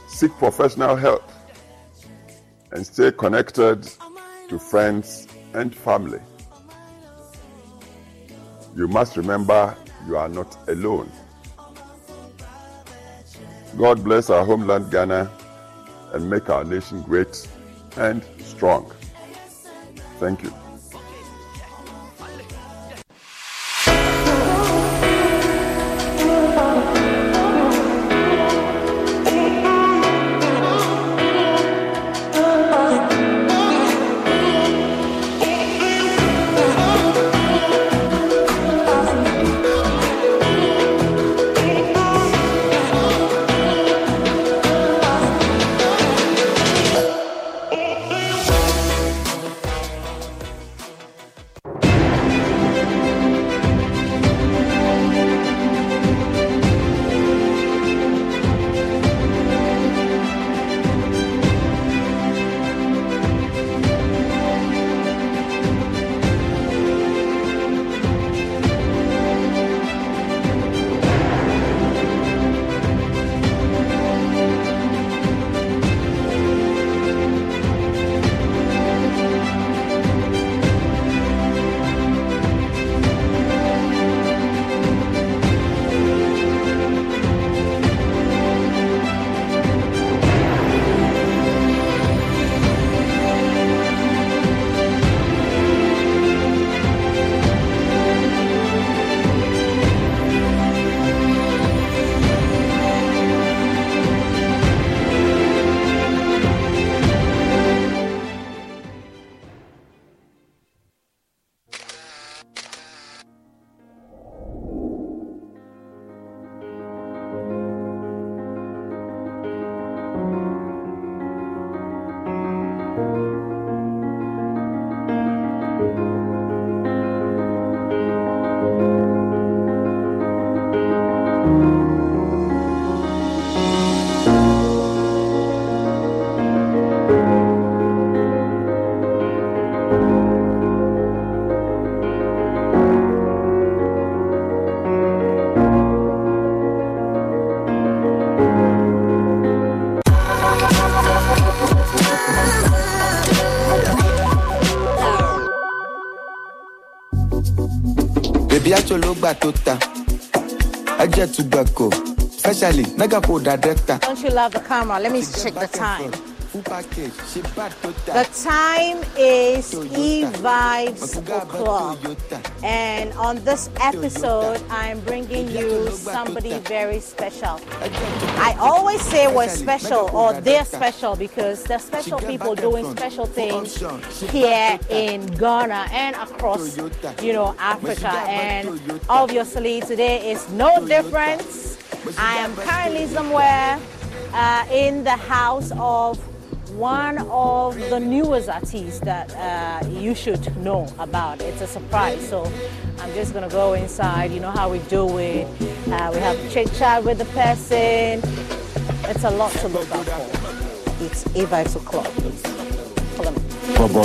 Seek professional help and stay connected to friends and family. You must remember you are not alone. God bless our homeland Ghana and make our nation great and strong. Thank you. Gbà tó ta ẹjẹ tún gbà kó especially mega pro director. don't you love the camera let me check the time. The time is E Vibes O'Clock. And on this episode, I'm bringing you somebody very special. I always say we're special or they're special because they're special people doing special things here in Ghana and across, you know, Africa. And obviously, today is no different. I am currently somewhere uh, in the house of one of the newest artists that uh, you should know about. It's a surprise. So I'm just to go inside. You know how we do it. Uh, we have chit chat with the person. It's a lot to look out for. It's A Vibes O'Clock. Follow me. Bobo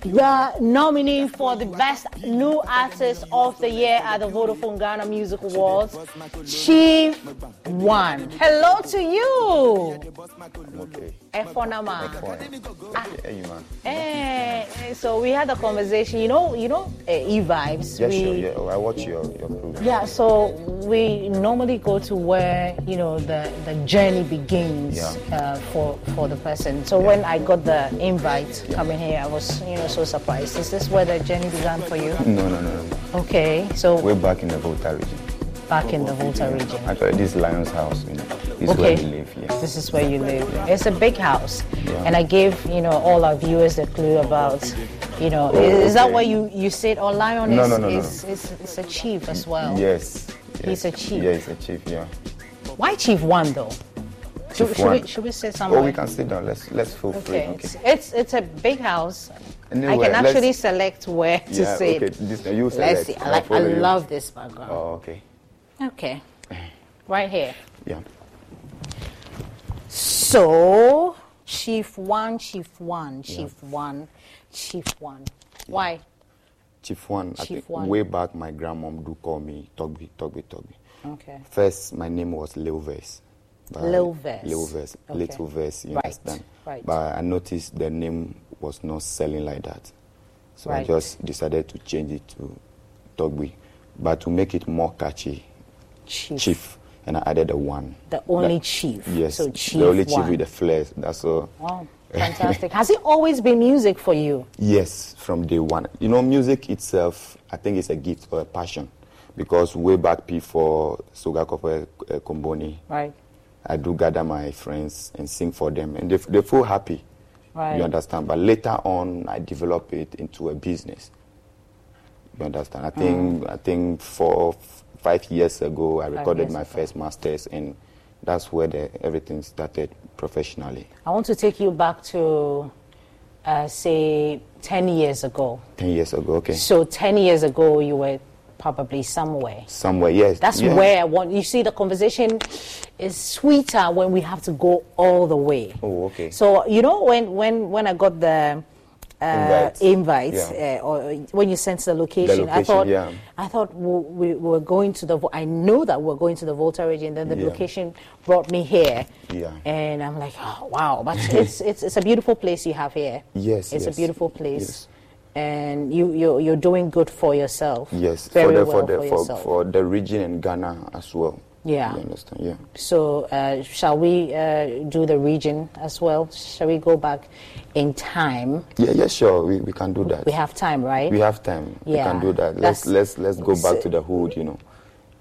the nominee for the Best New Artist of the Year at the Vodafone Ghana Music Awards, Chief One. Hello to you. Okay. Yeah, you man. Eh, so we had a conversation. You know, you know, uh, E Vibes. Yeah, we, sure. Yeah, I watch your your program. Yeah, so we normally go to where you know the, the journey begins Yeah. uh, for for the person. So when I got the invite coming here, I was you know so surprised. Is this where the journey began for you? No, no, no, no. Okay, so We're back in the Volta region. Back in the Volta region. Actually, this is Lion's house. You know, this is Okay. where we live. Yes. This is where you live. It's a big house, Yeah. and I gave you know all our viewers a clue about. You know, Oh, is, is that okay. why you you said oh lion No, is, no, no, no. is, is, is a chief as well? Yes. He's a chief. Yeah, he's a chief. Yeah. Why chief one though? Should, should we should we say oh, something? Oh, we can sit down. Let's let's feel free. Okay, Okay. It's, it's it's a big house. I Anywhere, can let's- actually select where to yeah. sit. Okay. This you Let's see. I like. I love this background. Oh, okay. Okay, [clears throat] right here. Yeah. So, Chief One, Chief One, Chief One, Chief One. Why? Chief one. I Chief think one. way back, my grandmom do call me Togbi, Togbi, Togbi. Okay. First, my name was Lil Verse. But- Lil Verse. Lil Verse. Okay. Little Verse, you Right, understand? right. But I noticed the name was not selling like that. So I just decided to change it to Togbi. But to make it more catchy, Chief. And I added a one. The only That- chief. Yes. So Chief the only chief One. with the flares. That's all. Wow, fantastic. Has it always been music for you? Yes, from day one. You know, music itself, I think it's a gift or a passion. Because way back before Kope uh, Komboni, Right. I do gather my friends and sing for them. And they, they feel happy. Right. You understand? But later on, I develop it into a business. You understand? I think, I think four, f- five years ago, I recorded my ago. first masters. And that's where the, everything started professionally. I want to take you back to, uh, say, 10 years ago. 10 years ago, okay. So 10 years ago, you were probably somewhere. Somewhere, yes. That's yeah. where I want. You see, the conversation is sweeter when we have to go all the way. Oh, okay. So you know when when when I got the uh, Invites. invites, Yeah. uh, or when you sent the location, I location, thought yeah. I thought we, we were going to the. I know that we're going to the Volta region. Then the Yeah. location brought me here, Yeah. and I'm like, oh, wow! But it's [laughs] it's it's a beautiful place you have here. Yes, it's a beautiful place. yes. And you, you're, you're doing good for yourself. Yes, Very for the well for the for for, for the region and Ghana as well. Yeah. You understand? Yeah. So, uh, shall we uh, do the region as well? Shall we go back in time? Yeah, yeah, sure. We, we can do that. We have time, right? We have time. We can do that. Let's let's let's go back to the hood, you know.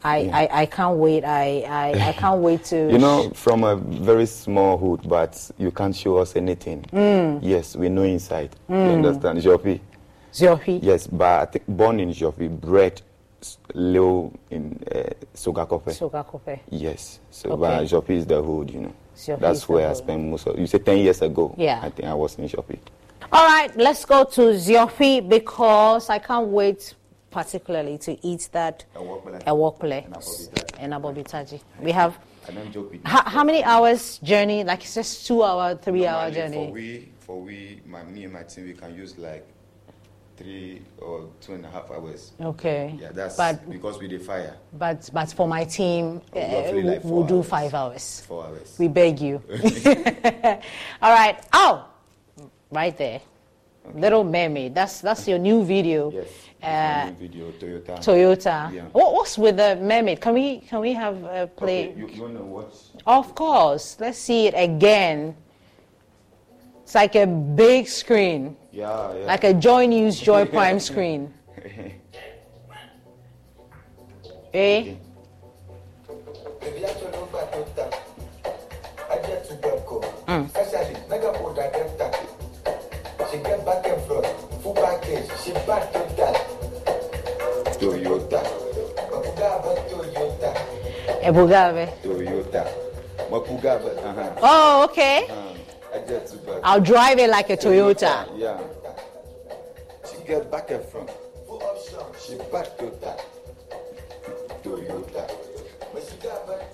I, I, I can't wait. I, I, I [laughs] can't wait to. You know, from a very small hood, but you can't show us anything. Mm. Yes, we know inside. You Mm. understand? Jopi. Jopi. Yes, but I think born in Jopi, bred low in uh, Sogakope. Sogakope. Yes. So, Okay. but Jopi is the hood, you know. That's where I spent most of. You said ten years ago. Yeah. I think I was in Jopi. All right, let's go to Ziofi because I can't wait, particularly to eat that ewokle and abobitaji. We have how, how many hours journey? Like it's just two hour, three hour journey. For we, for we, my, me and my team, we can use like three or two and a half hours. Okay. Yeah, that's But- because we the fire. But but for my team, uh, Roughly like we'll do five hours. Four hours. We beg you. [laughs] [laughs] All right. Oh, right there. Little Mermaid. That's that's your new video. Yes. Uh, New video Toyota. Toyota. Yeah. What, what's with the mermaid? Can we can we have a play? Okay, you, you wanna watch? Of course. Let's see it again. It's like a big screen, Yeah, yeah. like a Joy News Joy [laughs] Prime screen. [laughs] Eh? Mm. She get back and front, full package, she back total. Toyota. Makugaba Toyota. Ebugave. Toyota. Makugaba. Uh-huh. Oh, okay. Uh, I get to back. I'll drive it like a Toyota. Yeah. She get back and front. She back total. Toyota.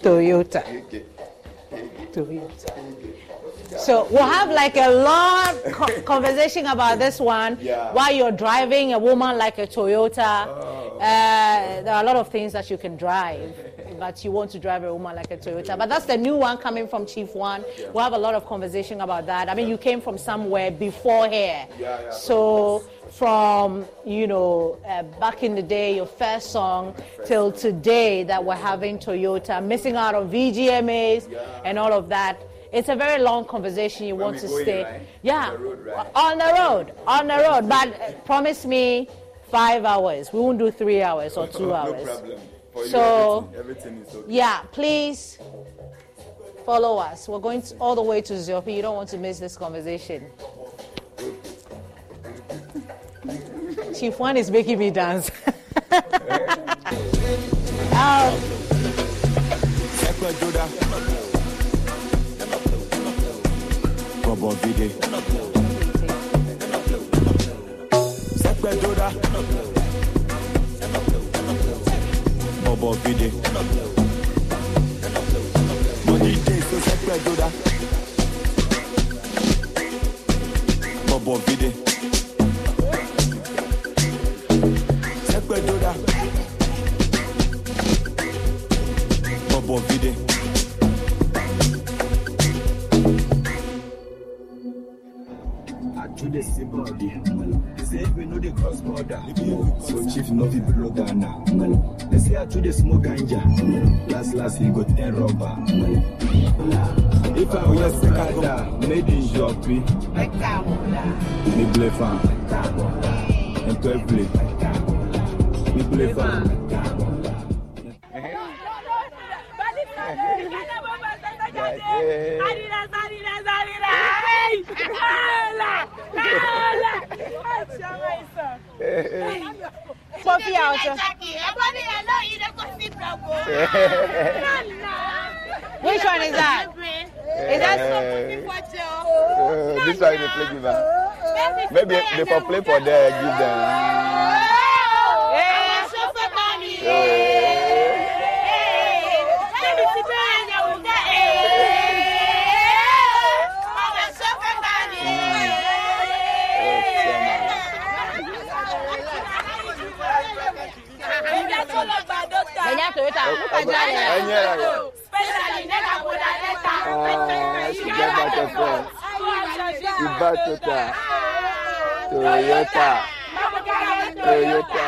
Toyota. Ege. Toyota. So we'll have like a long co- [laughs] conversation about this one Yeah. while you're driving a woman like a Toyota. Oh. Uh, there are a lot of things that you can drive, but you want to drive a woman like a Toyota. But that's the new one coming from Chief One. We'll have a lot of conversation about that. I mean, you came from somewhere before here. Yeah, yeah. So from you know uh, back in the day, your first song till today that we're having Toyota, missing out on VGMAs and all of that. It's a very long conversation. You want we to stay, right? yeah, On the road, right? on the road, on the road. But uh, promise me five hours. We won't do three hours or [laughs] two no hours. problem. For you, So, everything, everything is okay. Yeah, please follow us. We're going to, all the way to Ziopi. You don't want to miss this conversation. [laughs] Chief One is making me dance. [laughs] um. Bobo Vide. Money day, so Vide. Sekpe Doda. Bobo Vide. I do the same body. They say we know the cross border. So chief no fit blow Ghana. They say I do the smoke ganja. Last last he go ten rubber. If I wear Sakada, made in Jopi. Me play fan. And play play. Me play fan. Coffee out. Which one is that? Is that Uh, this one they play give them. Maybe they for play for there, give them. Kenya Toyota. Look at Ẹyin that. ẹ̀rọ. Ah, she get back her friend. She back Toyota. Toyota. Toyota.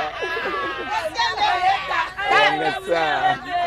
Toyota.